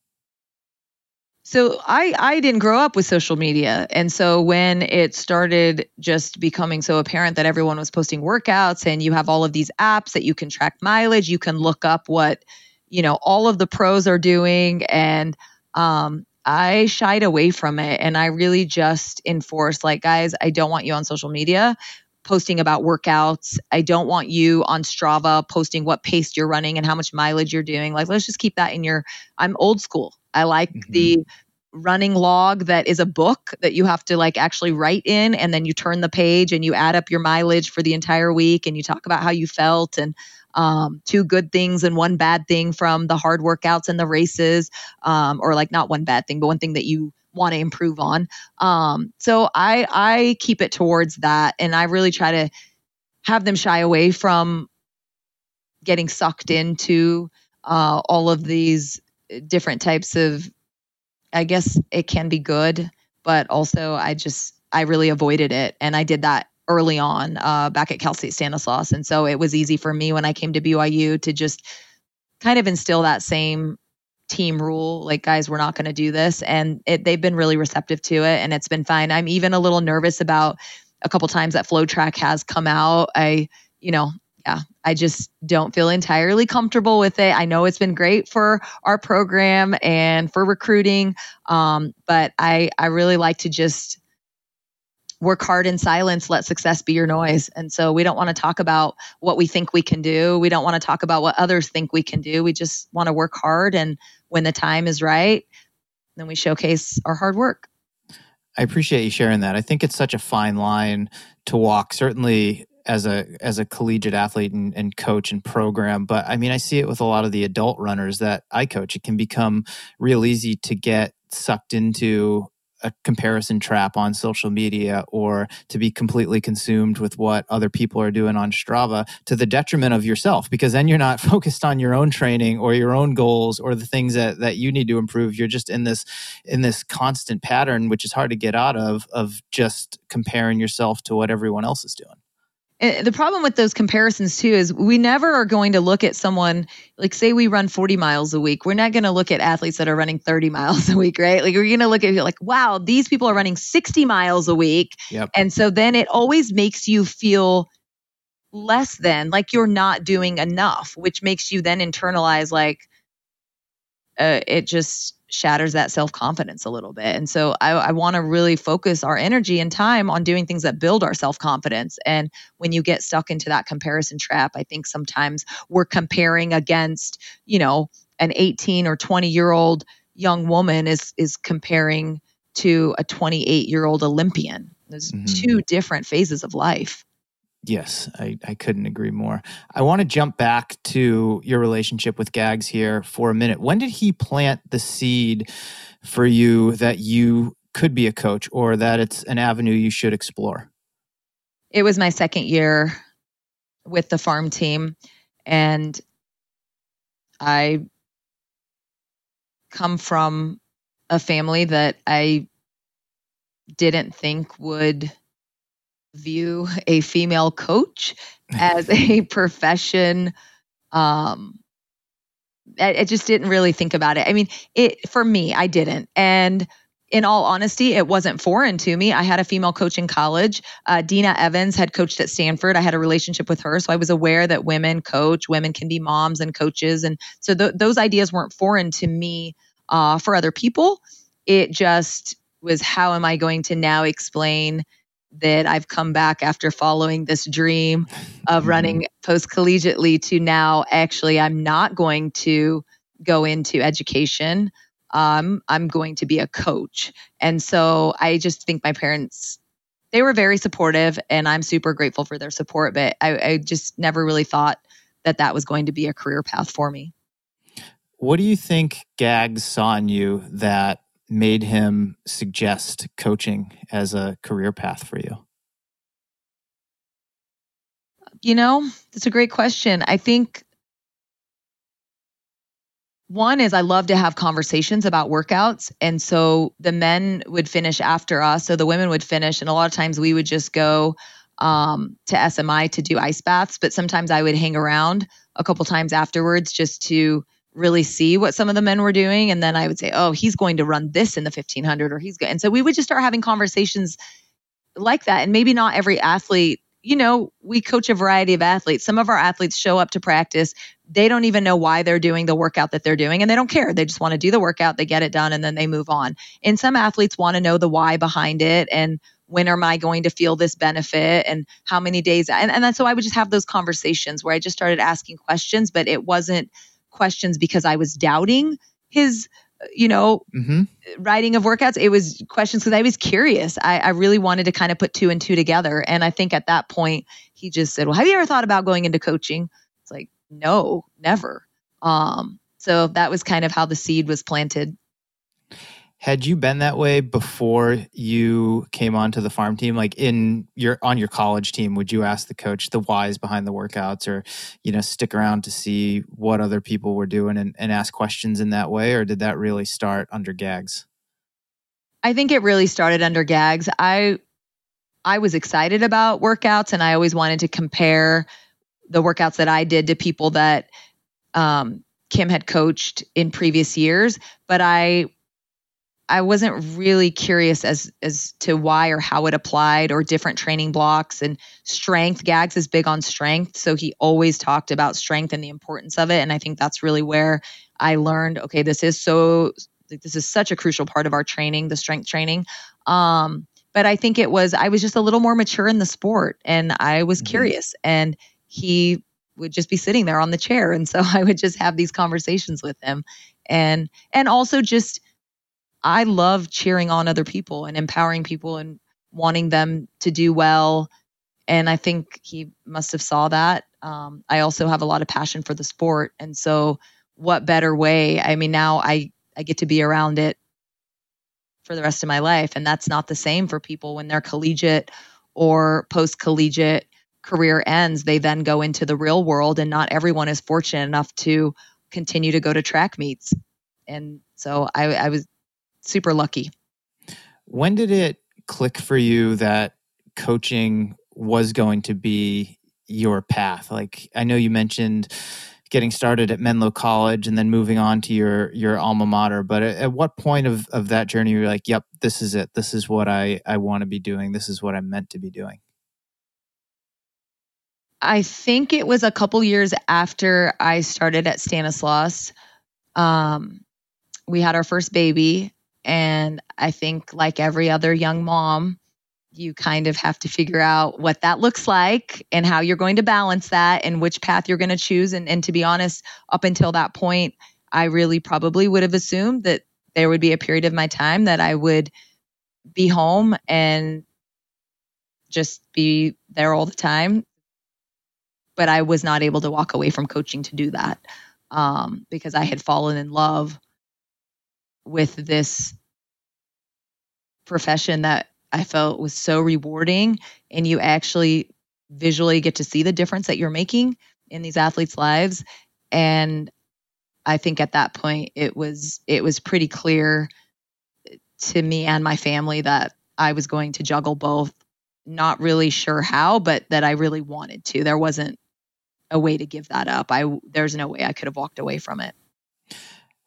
So I I didn't grow up with social media, and so when it started just becoming so apparent that everyone was posting workouts, and you have all of these apps that you can track mileage, you can look up what you know all of the pros are doing, and um, I shied away from it, and I really just enforced like, guys, I don't want you on social media posting about workouts. I don't want you on Strava posting what pace you're running and how much mileage you're doing. Like, let's just keep that in your. I'm old school. I like mm-hmm. the running log that is a book that you have to like actually write in and then you turn the page and you add up your mileage for the entire week and you talk about how you felt and um, two good things and one bad thing from the hard workouts and the races um, or like not one bad thing but one thing that you want to improve on um, so i i keep it towards that and i really try to have them shy away from getting sucked into uh, all of these different types of I guess it can be good, but also I just I really avoided it, and I did that early on uh, back at Cal State Stanislaus, and so it was easy for me when I came to BYU to just kind of instill that same team rule like guys we're not going to do this. And it, they've been really receptive to it and it's been fine. I'm even a little nervous about a couple times that FloTrack has come out. I you know yeah, I just don't feel entirely comfortable with it. I know it's been great for our program and for recruiting, um, but I I really like to just work hard in silence. Let success be your noise. And so we don't want to talk about what we think we can do. We don't want to talk about what others think we can do. We just want to work hard, and when the time is right, then we showcase our hard work. I appreciate you sharing that. I think it's such a fine line to walk. Certainly as a as a collegiate athlete and, and, coach and program but i mean i see it with a lot of the adult runners that i coach. It can become real easy to get sucked into a comparison trap on social media or to be completely consumed with what other people are doing on Strava to the detriment of yourself because then you're not focused on your own training or your own goals or the things that that you need to improve. You're just in this in this constant pattern which is hard to get out of of just comparing yourself to what everyone else is doing the problem with those comparisons too is we never are going to look at someone like say we run 40 miles a week we're not going to look at athletes that are running 30 miles a week right like we're going to look at you like wow these people are running 60 miles a week yep. and so then it always makes you feel less than like you're not doing enough which makes you then internalize like uh, it just shatters that self confidence a little bit. And so I, I want to really focus our energy and time on doing things that build our self confidence. And when you get stuck into that comparison trap, I think sometimes we're comparing against, you know, an 18 or 20 year old young woman is is comparing to a 28 year old Olympian. There's mm-hmm. two different phases of life. Yes, I, I couldn't agree more. I want to jump back to your relationship with Gags here for a minute. When did he plant the seed for you that you could be a coach or that it's an avenue you should explore? It was my second year with the farm team, and I come from a family that I didn't think would view a female coach as a profession um I, I, just didn't really think about it. I mean it for me i didn't. And in all honesty it wasn't foreign to me. I had a female coach in college. Uh, Dena Evans had coached at stanford. I had a relationship with her so i was aware that women coach women can be moms and coaches. And so th- those ideas weren't foreign to me uh, for other people. It just was how am i going to now explain that I've come back after following this dream of mm-hmm. running post collegiately to now actually I'm not going to go into education. Um, I'm going to be a coach. And so I just think my parents, they were very supportive and I'm super grateful for their support, but I, I just never really thought that that was going to be a career path for me. What do you think Gags saw in you that made him suggest coaching as a career path for you? You know, that's a great question. I think one is I love to have conversations about workouts. And so the men would finish after us. So the women would finish. And a lot of times we would just go um, to SMI to do ice baths. But sometimes I would hang around a couple times afterwards just to really see what some of the men were doing. And then I would say, oh, he's going to run this in the 1500 or he's going. And so we would just start having conversations like that. And maybe not every athlete, you know, we coach a variety of athletes. Some of our athletes show up to practice. They don't even know why they're doing the workout that they're doing and they don't care. They just want to do the workout, they get it done, and then they move on. And some athletes want to know the why behind it and when am I going to feel this benefit and how many days and, and so I would just have those conversations where I just started asking questions, but it wasn't questions because I was doubting his you know, mm-hmm. writing of workouts. It was questions because I was curious. I, I, really wanted to kind of put two and two together. And I think at that point, he just said, Well, have you ever thought about going into coaching? It's like, no, never. Um, so that was kind of how the seed was planted. Had you been that way before you came onto the farm team? Like in your on your college team, would you ask the coach the whys behind the workouts or, you know, stick around to see what other people were doing and, and ask questions in that way? Or did that really start under gags? I think it really started under gags. I I was excited about workouts and I always wanted to compare the workouts that I did to people that um, Kim had coached in previous years, but I I wasn't really curious as as to why or how it applied or different training blocks and strength. Gags is big on strength, so he always talked about strength and the importance of it. And I think that's really where I learned. Okay, this is so. This is such a crucial part of our training, the strength training. Um, but I think it was I was just a little more mature in the sport, and I was mm-hmm. curious. And he would just be sitting there on the chair, and so I would just have these conversations with him, and and also just I love cheering on other people and empowering people and wanting them to do well. And I think he must have saw that. Um, I also have a lot of passion for the sport, and so what better way? I mean, now I I get to be around it for the rest of my life, and that's not the same for people when they're collegiate or post collegiate career ends. They then go into the real world, and not everyone is fortunate enough to continue to go to track meets. And so I, I was super lucky. When did it click for you that coaching was going to be your path? Like I know you mentioned getting started at Menlo College and then moving on to your your alma mater, but at, at what point of, of that journey you're like, yep, this is it. This is what I, I want to be doing. This is what I'm meant to be doing. I think it was a couple years after I started at Stanislaus. Um, we had our first baby and I think, like every other young mom, you kind of have to figure out what that looks like and how you're going to balance that and which path you're going to choose. And, and to be honest, up until that point, I really probably would have assumed that there would be a period of my time that I would be home and just be there all the time. But I was not able to walk away from coaching to do that um, because I had fallen in love with this profession that I felt was so rewarding and you actually visually get to see the difference that you're making in these athletes' lives. And I think at that point it was it was pretty clear to me and my family that I was going to juggle both. Not really sure how but that I really wanted to. There wasn't a way to give that up. I there's no way I could have walked away from it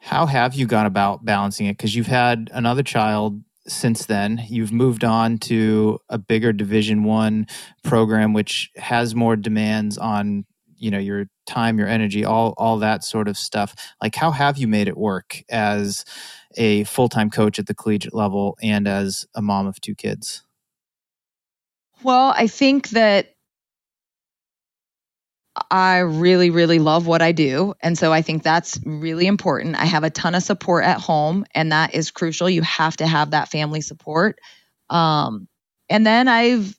how have you gone about balancing it? Because you've had another child since then. You've moved on to a bigger Division One program, which has more demands on you know your time, your energy, all all that sort of stuff. Like, how have you made it work as a full time coach at the collegiate level and as a mom of two kids? Well, I think that I really, really love what I do. And so I think that's really important. I have a ton of support at home, and that is crucial. You have to have that family support. Um, and then I've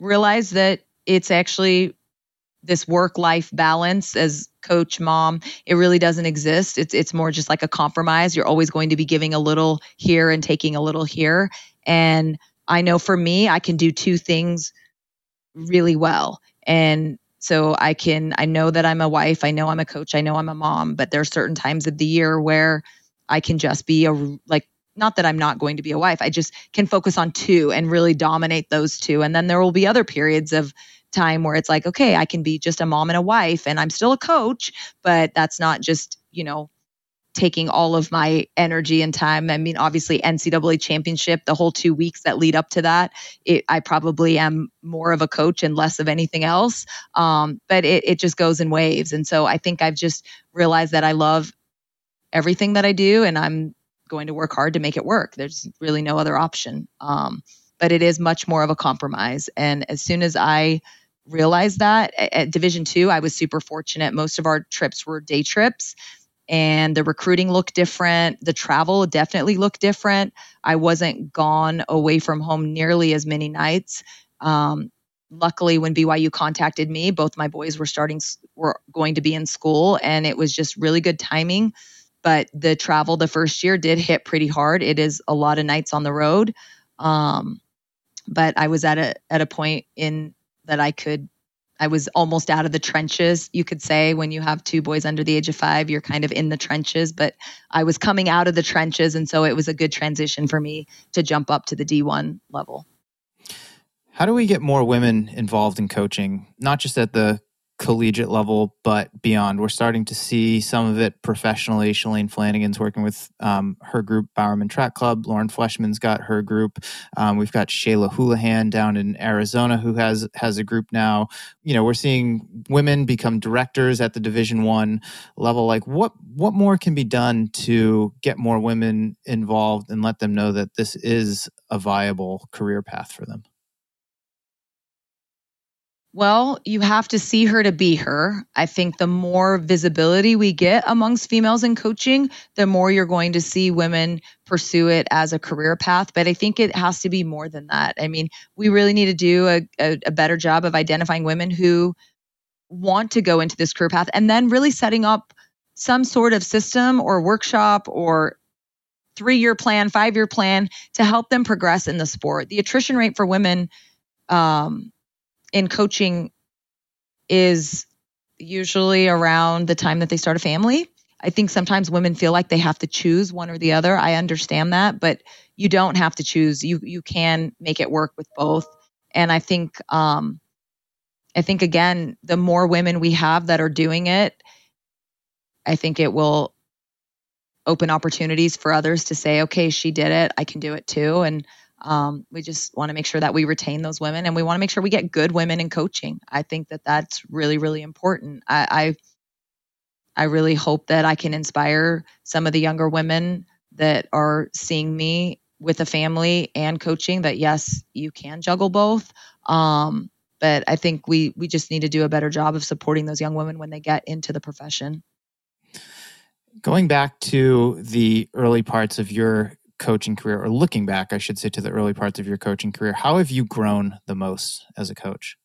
realized that it's actually this work life balance as coach mom it really doesn't exist it's it's more just like a compromise you're always going to be giving a little here and taking a little here and i know for me i can do two things really well and so I can, I know that I'm a wife, I know I'm a coach, I know I'm a mom, but there are certain times of the year where I can just be a, like, not that I'm not going to be a wife, I just can focus on two and really dominate those two. And then there will be other periods of time where it's like, okay, I can be just a mom and a wife and I'm still a coach, but that's not just, you know, taking all of my energy and time. I mean, obviously, NCAA championship, the whole two weeks that lead up to that, it, I probably am more of a coach and less of anything else. Um, but it, it just goes in waves. And so I think I've just realized that I love everything that I do and I'm going to work hard to make it work. There's really no other option. Um, but it is much more of a compromise. And as soon as I realized that at, at Division two, I was super fortunate. Most of our trips were day trips and the recruiting looked different. The travel definitely looked different. I wasn't gone away from home nearly as many nights. Um, luckily, when BYU contacted me, both my boys were starting were going to be in school, and it was just really good timing. But the travel the first year did hit pretty hard. It is a lot of nights on the road. Um, but I was at a at a point in that I could I was almost out of the trenches, you could say. When you have two boys under the age of five, you're kind of in the trenches, but I was coming out of the trenches. And so it was a good transition for me to jump up to the D1 level. How do we get more women involved in coaching, not just at the collegiate level, but beyond. We're starting to see some of it professionally. Shalane Flanagan's working with um, her group, Bowerman Track Club. Lauren Fleshman's got her group. Um, we've got Shayla Houlihan down in Arizona who has has a group now. You know, we're seeing women become directors at the Division One level. Like, what what more can be done to get more women involved and let them know that this is a viable career path for them? Well, you have to see her to be her. I think the more visibility we get amongst females in coaching, the more you're going to see women pursue it as a career path. But I think it has to be more than that. I mean, we really need to do a, a, a better job of identifying women who want to go into this career path and then really setting up some sort of system or workshop or three year plan, five year plan to help them progress in the sport. The attrition rate for women, um, in coaching is usually around the time that they start a family. I think sometimes women feel like they have to choose one or the other. I understand that, but you don't have to choose. You you can make it work with both. And I think um I think again, the more women we have that are doing it, I think it will open opportunities for others to say, okay, she did it, I can do it too. And um, we just want to make sure that we retain those women and we want to make sure we get good women in coaching. I think that that's really, really important. I, I, I really hope that I can inspire some of the younger women that are seeing me with a family and coaching that yes, you can juggle both. Um, but I think we we just need to do a better job of supporting those young women when they get into the profession. Going back to the early parts of your coaching career, or looking back, I should say, to the early parts of your coaching career, how have you grown the most as a coach?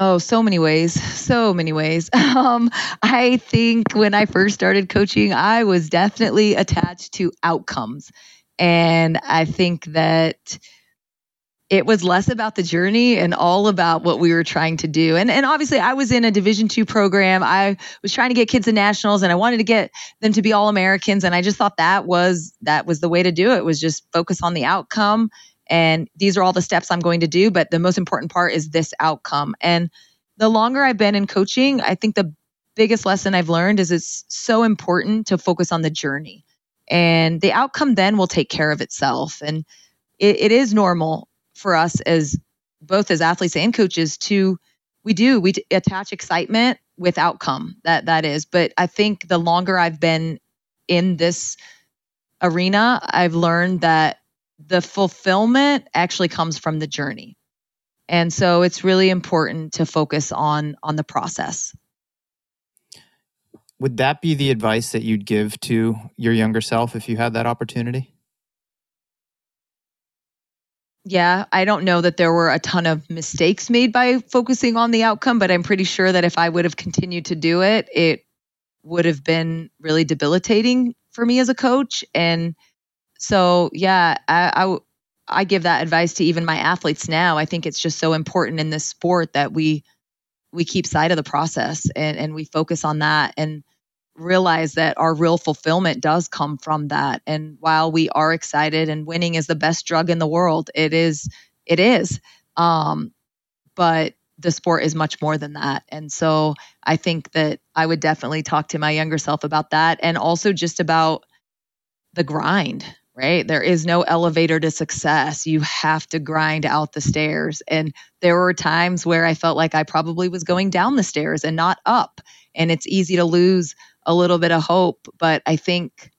Oh, so many ways. So many ways. Um, I think when I first started coaching, I was definitely attached to outcomes. And I think that it was less about the journey and all about what we were trying to do. And and obviously I was in a division 2 program. I was trying to get kids to nationals and I wanted to get them to be all Americans and I just thought that was that was the way to do it was just focus on the outcome and these are all the steps I'm going to do, but the most important part is this outcome. And the longer I've been in coaching, I think the biggest lesson I've learned is it's so important to focus on the journey. And the outcome then will take care of itself. And it, it is normal for us as both as athletes and coaches to we do we attach excitement with outcome that that is. But i think the longer i've been in this arena i've learned that the fulfillment actually comes from the journey. And so it's really important to focus on on the process. Would that be the advice that you'd give to your younger self if you had that opportunity yeah, I don't know that there were a ton of mistakes made by focusing on the outcome, but I'm pretty sure that if I would have continued to do it, it would have been really debilitating for me as a coach. And so, yeah, I, I, I give that advice to even my athletes now. I think it's just so important in this sport that we we keep sight of the process and, and we focus on that. And realize that our real fulfillment does come from that. And while we are excited and winning is the best drug in the world, it is, it is. Um, but the sport is much more than that. And so I think that I would definitely talk to my younger self about that and also just about the grind, right? There is no elevator to success. You have to grind out the stairs. And there were times where I felt like I probably was going down the stairs and not up. And it's easy to lose a little bit of hope, but I think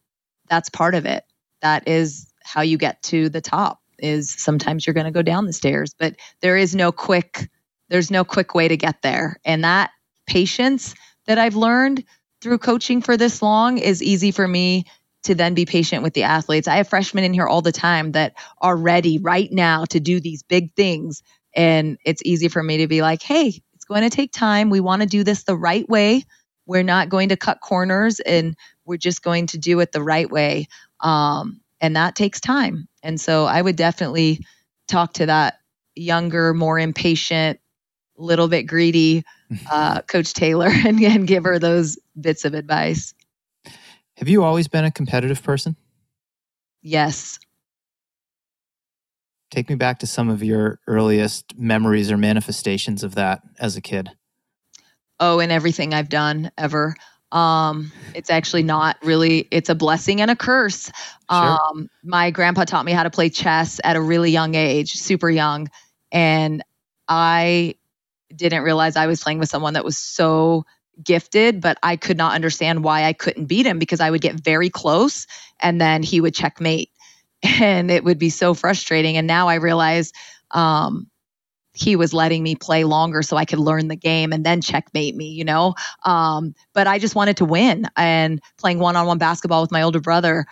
that's part of it. That is how you get to the top is sometimes you're going to go down the stairs, but there is no quick there's no quick way to get there. And that patience that I've learned through coaching for this long is easy for me to then be patient with the athletes. I have freshmen in here all the time that are ready right now to do these big things. And it's easy for me to be like, hey, it's going to take time. We want to do this the right way. We're not going to cut corners and we're just going to do it the right way. Um, and that takes time. And so I would definitely talk to that younger, more impatient, little bit greedy uh, Coach Taylor and, and give her those bits of advice. Have you always been a competitive person? Yes. Take me back to some of your earliest memories or manifestations of that as a kid. Oh, and everything I've done ever. Um, it's actually not really, it's a blessing and a curse. Sure. Um, my grandpa taught me how to play chess at a really young age, super young. And I didn't realize I was playing with someone that was so gifted, but I could not understand why I couldn't beat him because I would get very close and then he would checkmate. And it would be so frustrating. And now I realize um, he was letting me play longer so I could learn the game and then checkmate me, you know? Um, but I just wanted to win. And playing one on one basketball with my older brother,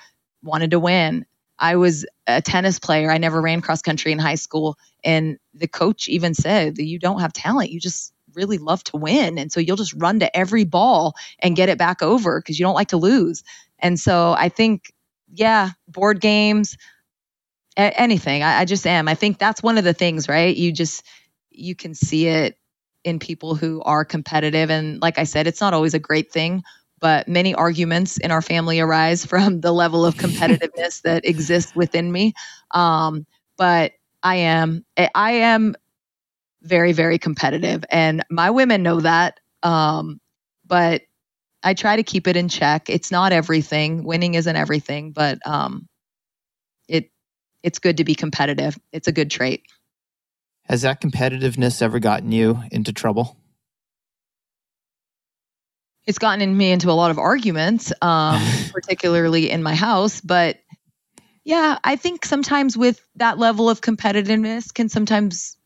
wanted to win. I was a tennis player. I never ran cross country in high school. And the coach even said that you don't have talent. You just really love to win. And so you'll just run to every ball and get it back over because you don't like to lose. And so I think, yeah, board games, a- anything. I, I just am. I think that's one of the things, right? You just, you can see it in people who are competitive. And like I said, it's not always a great thing, but many arguments in our family arise from the level of competitiveness that exists within me. Um, but I am I am very very competitive, and my women know that. Um, but I try to keep it in check. It's not everything. Winning isn't everything, but um, it's good to be competitive. It's a good trait. Has that competitiveness ever gotten you into trouble? It's gotten me into a lot of arguments, um, particularly in my house. But yeah, I think sometimes with that level of competitiveness can sometimes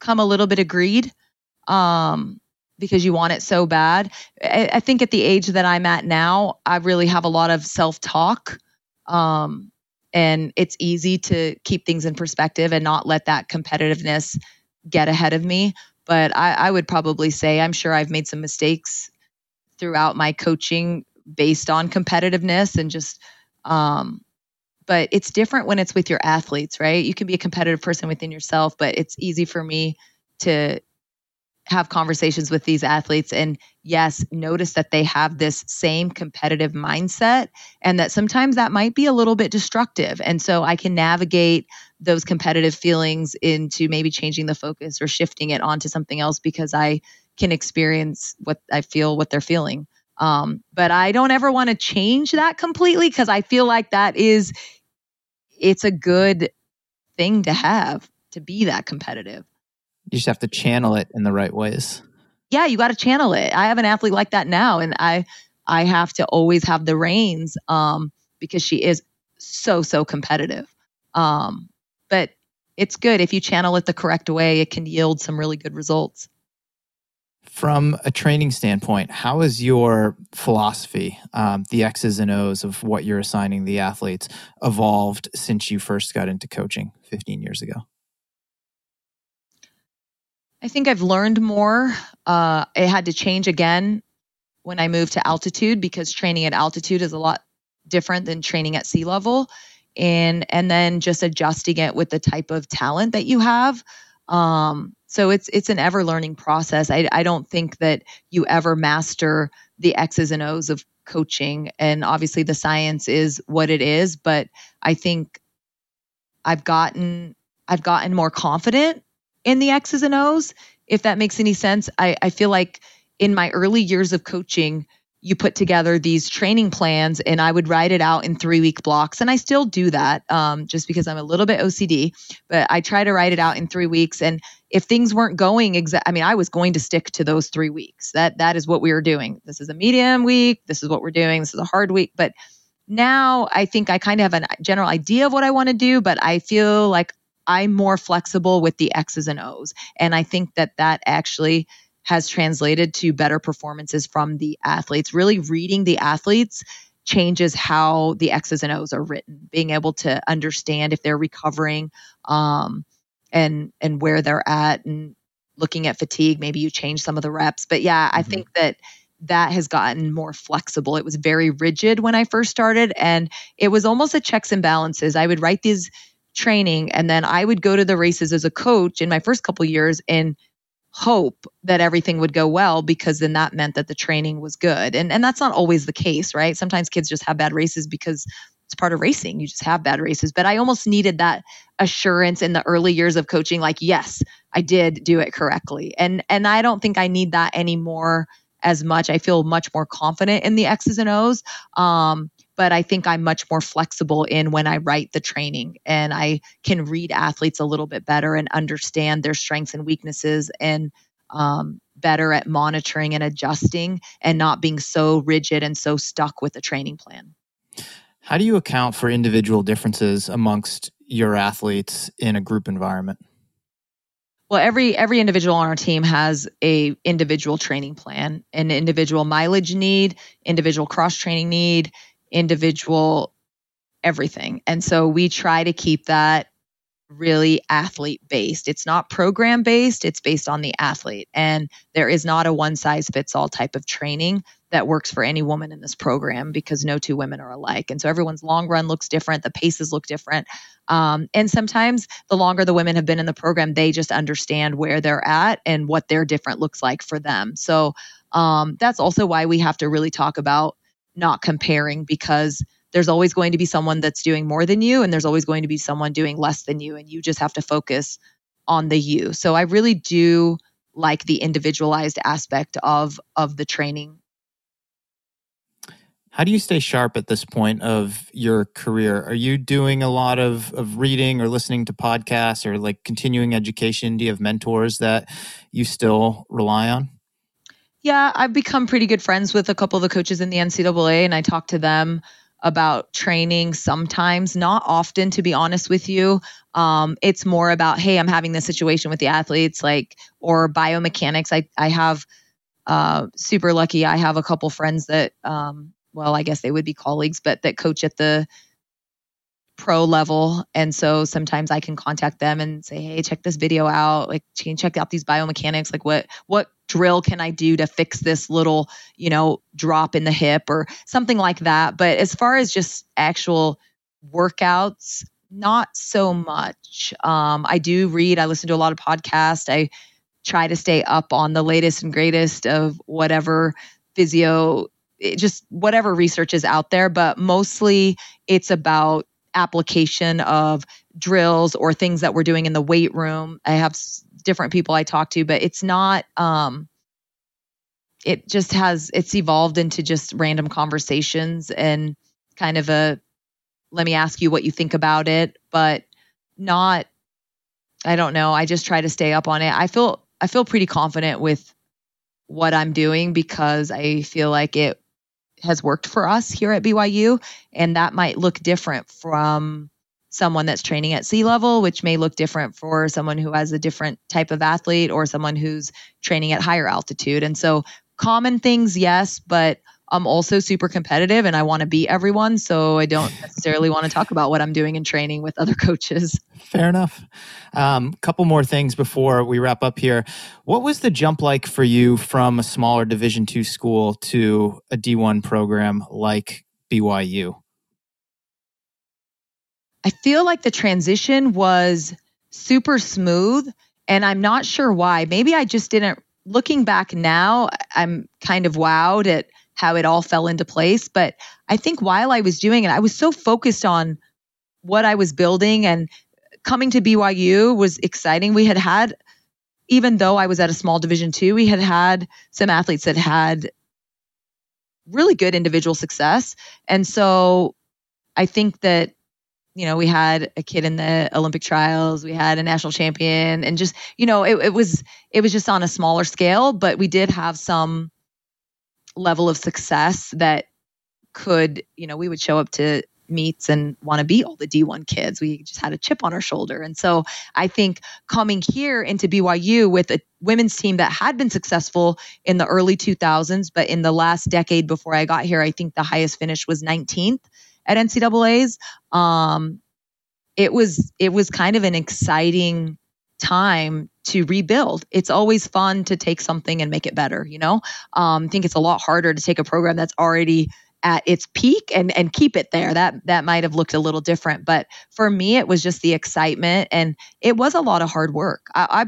come a little bit of greed um, because you want it so bad. I, I, think at the age that I'm at now, I really have a lot of self talk. Um, and it's easy to keep things in perspective and not let that competitiveness get ahead of me. But I, I would probably say I'm sure I've made some mistakes throughout my coaching based on competitiveness and just um, but it's different when it's with your athletes, right? You can be a competitive person within yourself, but it's easy for me to have conversations with these athletes and yes, notice that they have this same competitive mindset and that sometimes that might be a little bit destructive. And so I can navigate those competitive feelings into maybe changing the focus or shifting it onto something else because I can experience what I feel, what they're feeling. Um, but I don't ever want to change that completely because I feel like that is it's a good thing to have to be that competitive. You just have to channel it in the right ways. Yeah, you got to channel it. I have an athlete like that now, and I I have to always have the reins um, because she is so so competitive. Um, but it's good if you channel it the correct way. It can yield some really good results. From a training standpoint, how is your philosophy, um, the X's and O's of what you're assigning the athletes, evolved since you first got into coaching 15 years ago? I think I've learned more. Uh, it had to change again when I moved to altitude because training at altitude is a lot different than training at sea level, and and then just adjusting it with the type of talent that you have. Um, so it's it's an ever learning process. I, I don't think that you ever master the X's and O's of coaching, and obviously the science is what it is. But I think I've gotten I've gotten more confident in the X's and O's, if that makes any sense. I, I feel like in my early years of coaching, you put together these training plans and I would write it out in three week blocks. And I still do that um, just because I'm a little bit OCD, but I try to write it out in three weeks. And if things weren't going exact, I mean, I was going to stick to those three weeks. That that is what we were doing. This is a medium week. This is what we're doing. This is a hard week. But now I think I kind of have a general idea of what I want to do, but I feel like I'm more flexible with the X's and O's. And I think that that actually has translated to better performances from the athletes. Really reading the athletes changes how the X's and O's are written, being able to understand if they're recovering um, and and where they're at and looking at fatigue, maybe you change some of the reps. But yeah, mm-hmm. I think that that has gotten more flexible. It was very rigid when I first started and it was almost a checks and balances. I would write these training and then I would go to the races as a coach in my first couple years and hope that everything would go well because then that meant that the training was good. And and that's not always the case, right? Sometimes kids just have bad races because it's part of racing. You just have bad races. But I almost needed that assurance in the early years of coaching like, yes, I did do it correctly. And and I don't think I need that anymore as much. I feel much more confident in the X's and O's. Um, but I think I'm much more flexible in when I write the training and I can read athletes a little bit better and understand their strengths and weaknesses and um, better at monitoring and adjusting and not being so rigid and so stuck with a training plan. How do you account for individual differences amongst your athletes in a group environment? Well, every every individual on our team has a individual training plan, an individual mileage need, individual cross training need, individual everything. And so we try to keep that really athlete based. It's not program based, it's based on the athlete. And there is not a one size fits all type of training that works for any woman in this program because no two women are alike. And so everyone's long run looks different, the paces look different. Um, and sometimes the longer the women have been in the program, they just understand where they're at and what their different looks like for them. So um, that's also why we have to really talk about not comparing because there's always going to be someone that's doing more than you and there's always going to be someone doing less than you and you just have to focus on the you. So I really do like the individualized aspect of of the training. How do you stay sharp at this point of your career? Are you doing a lot of, of reading or listening to podcasts or like continuing education? Do you have mentors that you still rely on? Yeah, I've become pretty good friends with a couple of the coaches in the NCAA, and I talk to them about training sometimes, not often, to be honest with you. Um, it's more about, hey, I'm having this situation with the athletes, like, or biomechanics. I, I have uh, super lucky. I have a couple friends that, um, well, I guess they would be colleagues, but that coach at the pro level. And so sometimes I can contact them and say, hey, check this video out. Like, can check out these biomechanics? Like, what, what, drill can I do to fix this little, you know, drop in the hip or something like that. But as far as just actual workouts, not so much. Um, I do read, I listen to a lot of podcasts. I try to stay up on the latest and greatest of whatever physio, just whatever research is out there. But mostly it's about application of drills or things that we're doing in the weight room. I have different people I talk to, but it's not um it just has it's evolved into just random conversations and kind of a let me ask you what you think about it, but not I don't know. I just try to stay up on it. I feel I feel pretty confident with what I'm doing because I feel like it has worked for us here at BYU and that might look different from someone that's training at sea level, which may look different for someone who has a different type of athlete or someone who's training at higher altitude. And so, common things, yes, but I'm also super competitive and I want to beat everyone. So I don't necessarily want to talk about what I'm doing in training with other coaches. Fair enough. A um, couple more things before we wrap up here. What was the jump like for you from a smaller Division two school to a D1 program like BYU? I feel like the transition was super smooth and I'm not sure why. Maybe I just didn't looking back now, I'm kind of wowed at how it all fell into place, but I think while I was doing it, I was so focused on what I was building and coming to BYU was exciting. We had had even though I was at a small division two, we had had some athletes that had really good individual success. And so I think that, you know, we had a kid in the Olympic trials, we had a national champion, and just, you know, it, it was it was just on a smaller scale, but we did have some level of success that could, you know, we would show up to meets and want to be all the D1 kids. We just had a chip on our shoulder. And so I think coming here into BYU with a women's team that had been successful in the early 2000s, but in the last decade before I got here, I think the highest finish was 19th at NCAA's. Um, it was it was kind of an exciting time to rebuild. It's always fun to take something and make it better, you know? Um, I think it's a lot harder to take a program that's already at its peak and and keep it there. That that might have looked a little different, but for me, it was just the excitement, and it was a lot of hard work. I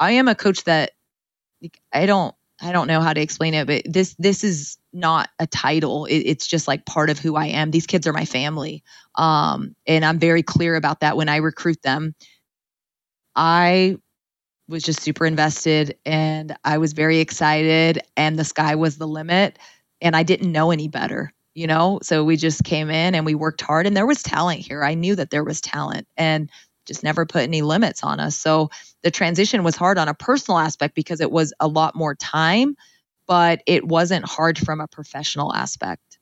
I, I am a coach that I don't I don't know how to explain it, but this this is not a title. It, it's just like part of who I am. These kids are my family, um, and I'm very clear about that when I recruit them. I was just super invested, and I was very excited, and the sky was the limit and I didn't know any better, you know? So we just came in and we worked hard and there was talent here. I knew that there was talent and just never put any limits on us. So the transition was hard on a personal aspect because it was a lot more time, but it wasn't hard from a professional aspect.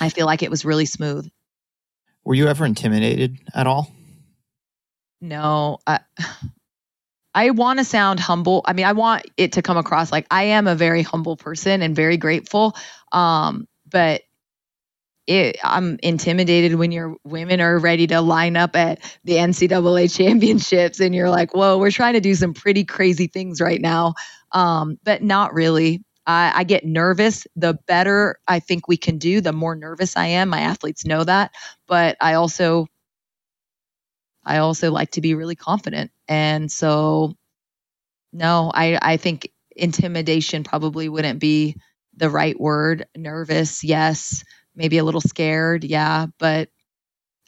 I feel like it was really smooth. Were you ever intimidated at all? No. I, I want to sound humble. I mean, I want it to come across like I am a very humble person and very grateful. Um, but it, I'm intimidated when your women are ready to line up at the NCAA championships and you're like, whoa, we're trying to do some pretty crazy things right now. Um, but not really. I, I get nervous. The better I think we can do, the more nervous I am. My athletes know that. But I also I also like to be really confident. And so, no, I, I think intimidation probably wouldn't be the right word. Nervous, yes. Maybe a little scared, yeah. But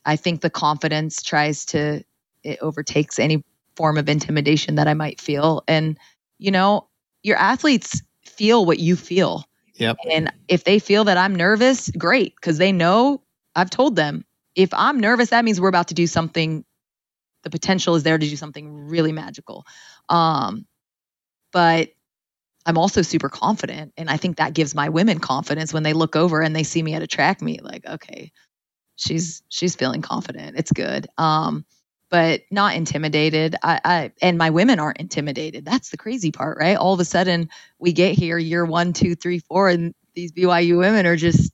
I think the confidence tries to, it overtakes any form of intimidation that I might feel. And, you know, your athletes feel what you feel. Yep. And if they feel that I'm nervous, great, because they know I've told them if I'm nervous, that means we're about to do something the potential is there to do something really magical. Um, but I'm also super confident. And I think that gives my women confidence when they look over and they see me at a track meet, like, okay, she's she's feeling confident. It's good. Um, but not intimidated. I, I and my women aren't intimidated. That's the crazy part, right? All of a sudden we get here year one, two, three, four, and these BYU women are just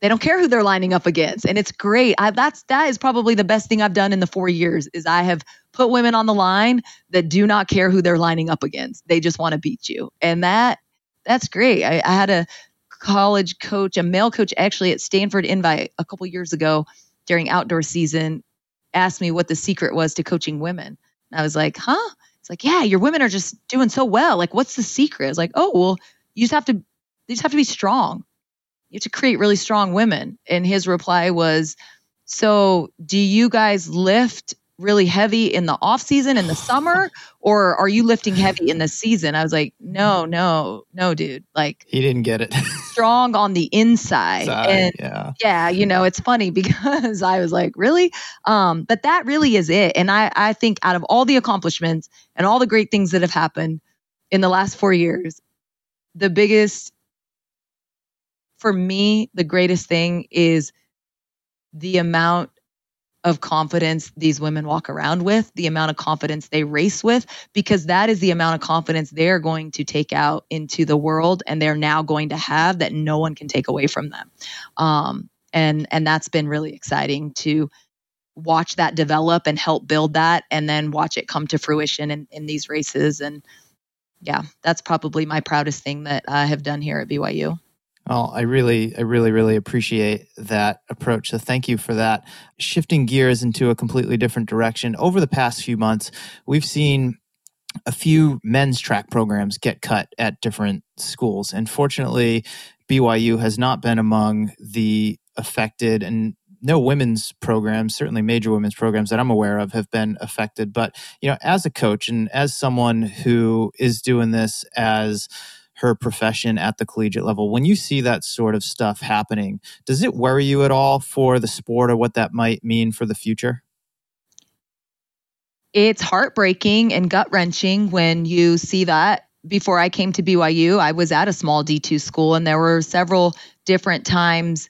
they don't care who they're lining up against, and it's great. I, that's that is probably the best thing I've done in the four years. Is I have put women on the line that do not care who they're lining up against. They just want to beat you, and that that's great. I, I had a college coach, a male coach, actually at Stanford Invite a couple years ago during outdoor season, asked me what the secret was to coaching women. And I was like, huh? It's like, yeah, your women are just doing so well. Like, what's the secret? I was like, oh, well, you just have to, you just have to be strong you have to create really strong women. And his reply was, So do you guys lift really heavy in the off season in the summer or are you lifting heavy in the season? I was like no no no dude. Like he didn't get it. strong on the inside. Side, and yeah. yeah you know it's funny because i was like really? Um but that really is it. And i i think out of all the accomplishments and all the great things that have happened in the last four years the biggest for me, the greatest thing is the amount of confidence these women walk around with, the amount of confidence they race with, because that is the amount of confidence they're going to take out into the world and they're now going to have that no one can take away from them. Um, and and that's been really exciting to watch that develop and help build that and then watch it come to fruition in, in these races. And yeah, that's probably my proudest thing that I have done here at BYU. Well, I really, I really, really appreciate that approach. So thank you for that. Shifting gears into a completely different direction. Over the past few months, we've seen a few men's track programs get cut at different schools. And fortunately, BYU has not been among the affected and no women's programs, certainly major women's programs that I'm aware of, have been affected. But you know, as a coach and as someone who is doing this as her profession at the collegiate level, when you see that sort of stuff happening, does it worry you at all for the sport or what that might mean for the future? It's heartbreaking and gut wrenching when you see that. Before I came to BYU, I was at a small D2 school, and there were several different times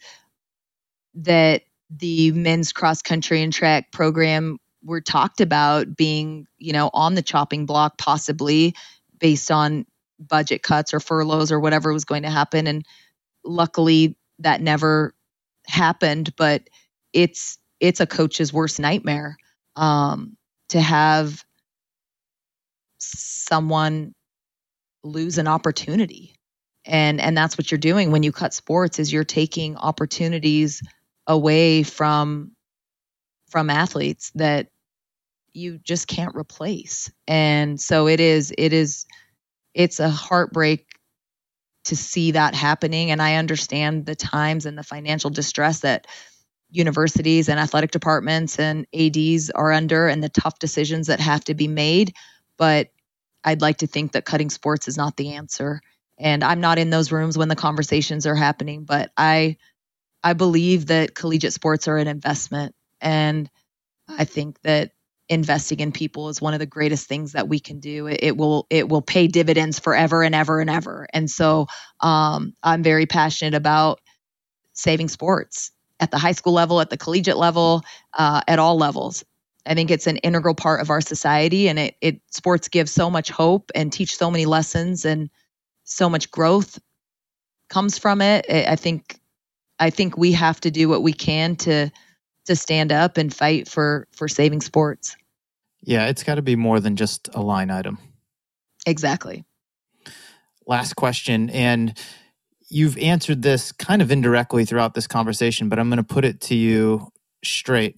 that the men's cross country and track program were talked about being, you know, on the chopping block, possibly based on budget cuts or furloughs or whatever was going to happen. And luckily, that never happened. But it's it's a coach's worst nightmare um, to have someone lose an opportunity and and that's what you're doing when you cut sports is you're taking opportunities away from from athletes that you just can't replace and so it is it is it's a heartbreak to see that happening. And i understand the times and the financial distress that universities and athletic departments and ads are under and the tough decisions that have to be made. But i'd like to think that cutting sports is not the answer. And i'm not in those rooms when the conversations are happening but i I believe that collegiate sports are an investment. And I think that investing in people is one of the greatest things that we can do. It, it will it will pay dividends forever and ever and ever. And so um, I'm very passionate about saving sports at the high school level, at the collegiate level, uh, at all levels. I think it's an integral part of our society, and it, it sports give so much hope and teach so many lessons, and so much growth comes from it. I think I think we have to do what we can to to stand up and fight for for saving sports. Yeah, it's got to be more than just a line item. Exactly. Last question and you've answered this kind of indirectly throughout this conversation, but I'm going to put it to you straight.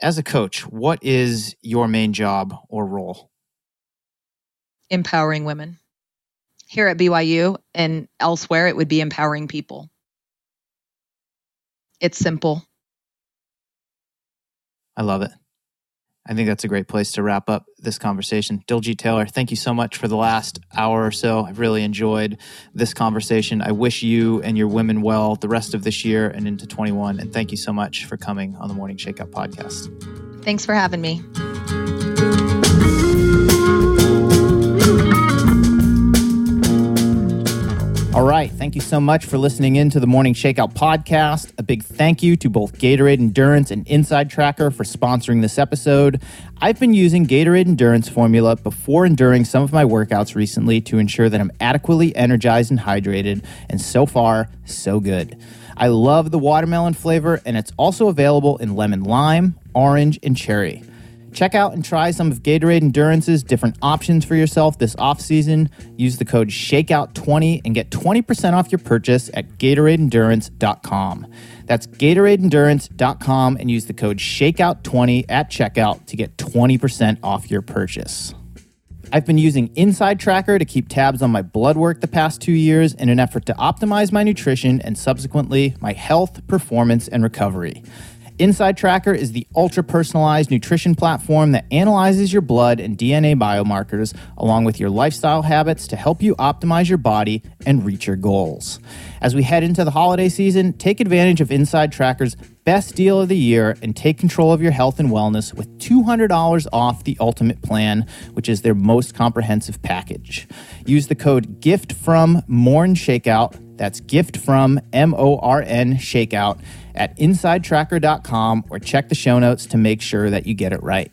As a coach, what is your main job or role? Empowering women. Here at BYU and elsewhere, it would be empowering people. It's simple. I love it. I think that's a great place to wrap up this conversation. Diljeet Taylor, thank you so much for the last hour or so. I've really enjoyed this conversation. I wish you and your women well the rest of this year and into 21. And thank you so much for coming on the Morning Shakeout podcast. Thanks for having me. All right. Thank you so much for listening in to the Morning Shakeout podcast. A big thank you to both Gatorade Endurance and Inside Tracker for sponsoring this episode. I've been using Gatorade Endurance formula before and during some of my workouts recently to ensure that I'm adequately energized and hydrated, and so far, so good. I love the watermelon flavor, and it's also available in lemon lime, orange, and cherry. Check out and try some of Gatorade Endurance's different options for yourself this off-season. Use the code SHAKEOUT20 and get 20% off your purchase at GatoradeEndurance.com. That's GatoradeEndurance.com and use the code SHAKEOUT20 at checkout to get 20% off your purchase. I've been using Inside Tracker to keep tabs on my blood work the past two years in an effort to optimize my nutrition and subsequently my health, performance, and recovery. Inside Tracker is the ultra personalized nutrition platform that analyzes your blood and DNA biomarkers along with your lifestyle habits to help you optimize your body and reach your goals. As we head into the holiday season, take advantage of Inside Tracker's best deal of the year and take control of your health and wellness with $200 off the Ultimate Plan, which is their most comprehensive package. Use the code GIFT from Morn Shakeout. That's gift from M O R N Shakeout at insidetracker.com or check the show notes to make sure that you get it right.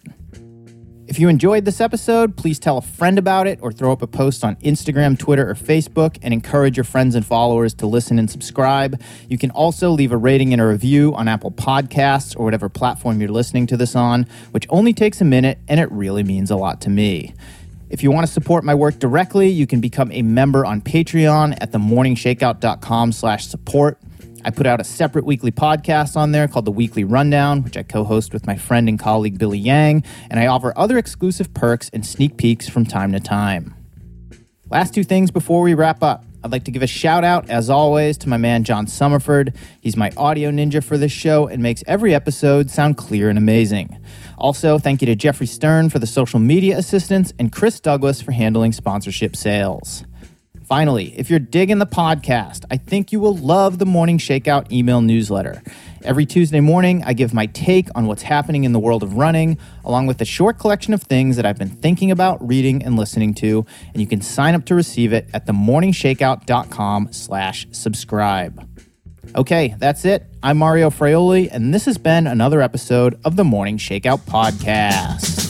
If you enjoyed this episode, please tell a friend about it or throw up a post on Instagram, Twitter, or Facebook and encourage your friends and followers to listen and subscribe. You can also leave a rating and a review on Apple Podcasts or whatever platform you're listening to this on, which only takes a minute and it really means a lot to me. If you want to support my work directly, you can become a member on Patreon at themorningshakeout.com slash support. I put out a separate weekly podcast on there called The Weekly Rundown, which I co host with my friend and colleague Billy Yang, and I offer other exclusive perks and sneak peeks from time to time. Last two things before we wrap up. I'd like to give a shout out, as always, to my man John Summerford. He's my audio ninja for this show and makes every episode sound clear and amazing. Also, thank you to Jeffrey Stern for the social media assistance and Chris Douglas for handling sponsorship sales. Finally, if you're digging the podcast, I think you will love the Morning Shakeout email newsletter. Every Tuesday morning, I give my take on what's happening in the world of running, along with a short collection of things that I've been thinking about, reading, and listening to. And you can sign up to receive it at themorningshakeout.com slash subscribe. Okay, that's it. I'm Mario Fraioli, and this has been another episode of the Morning Shakeout Podcast.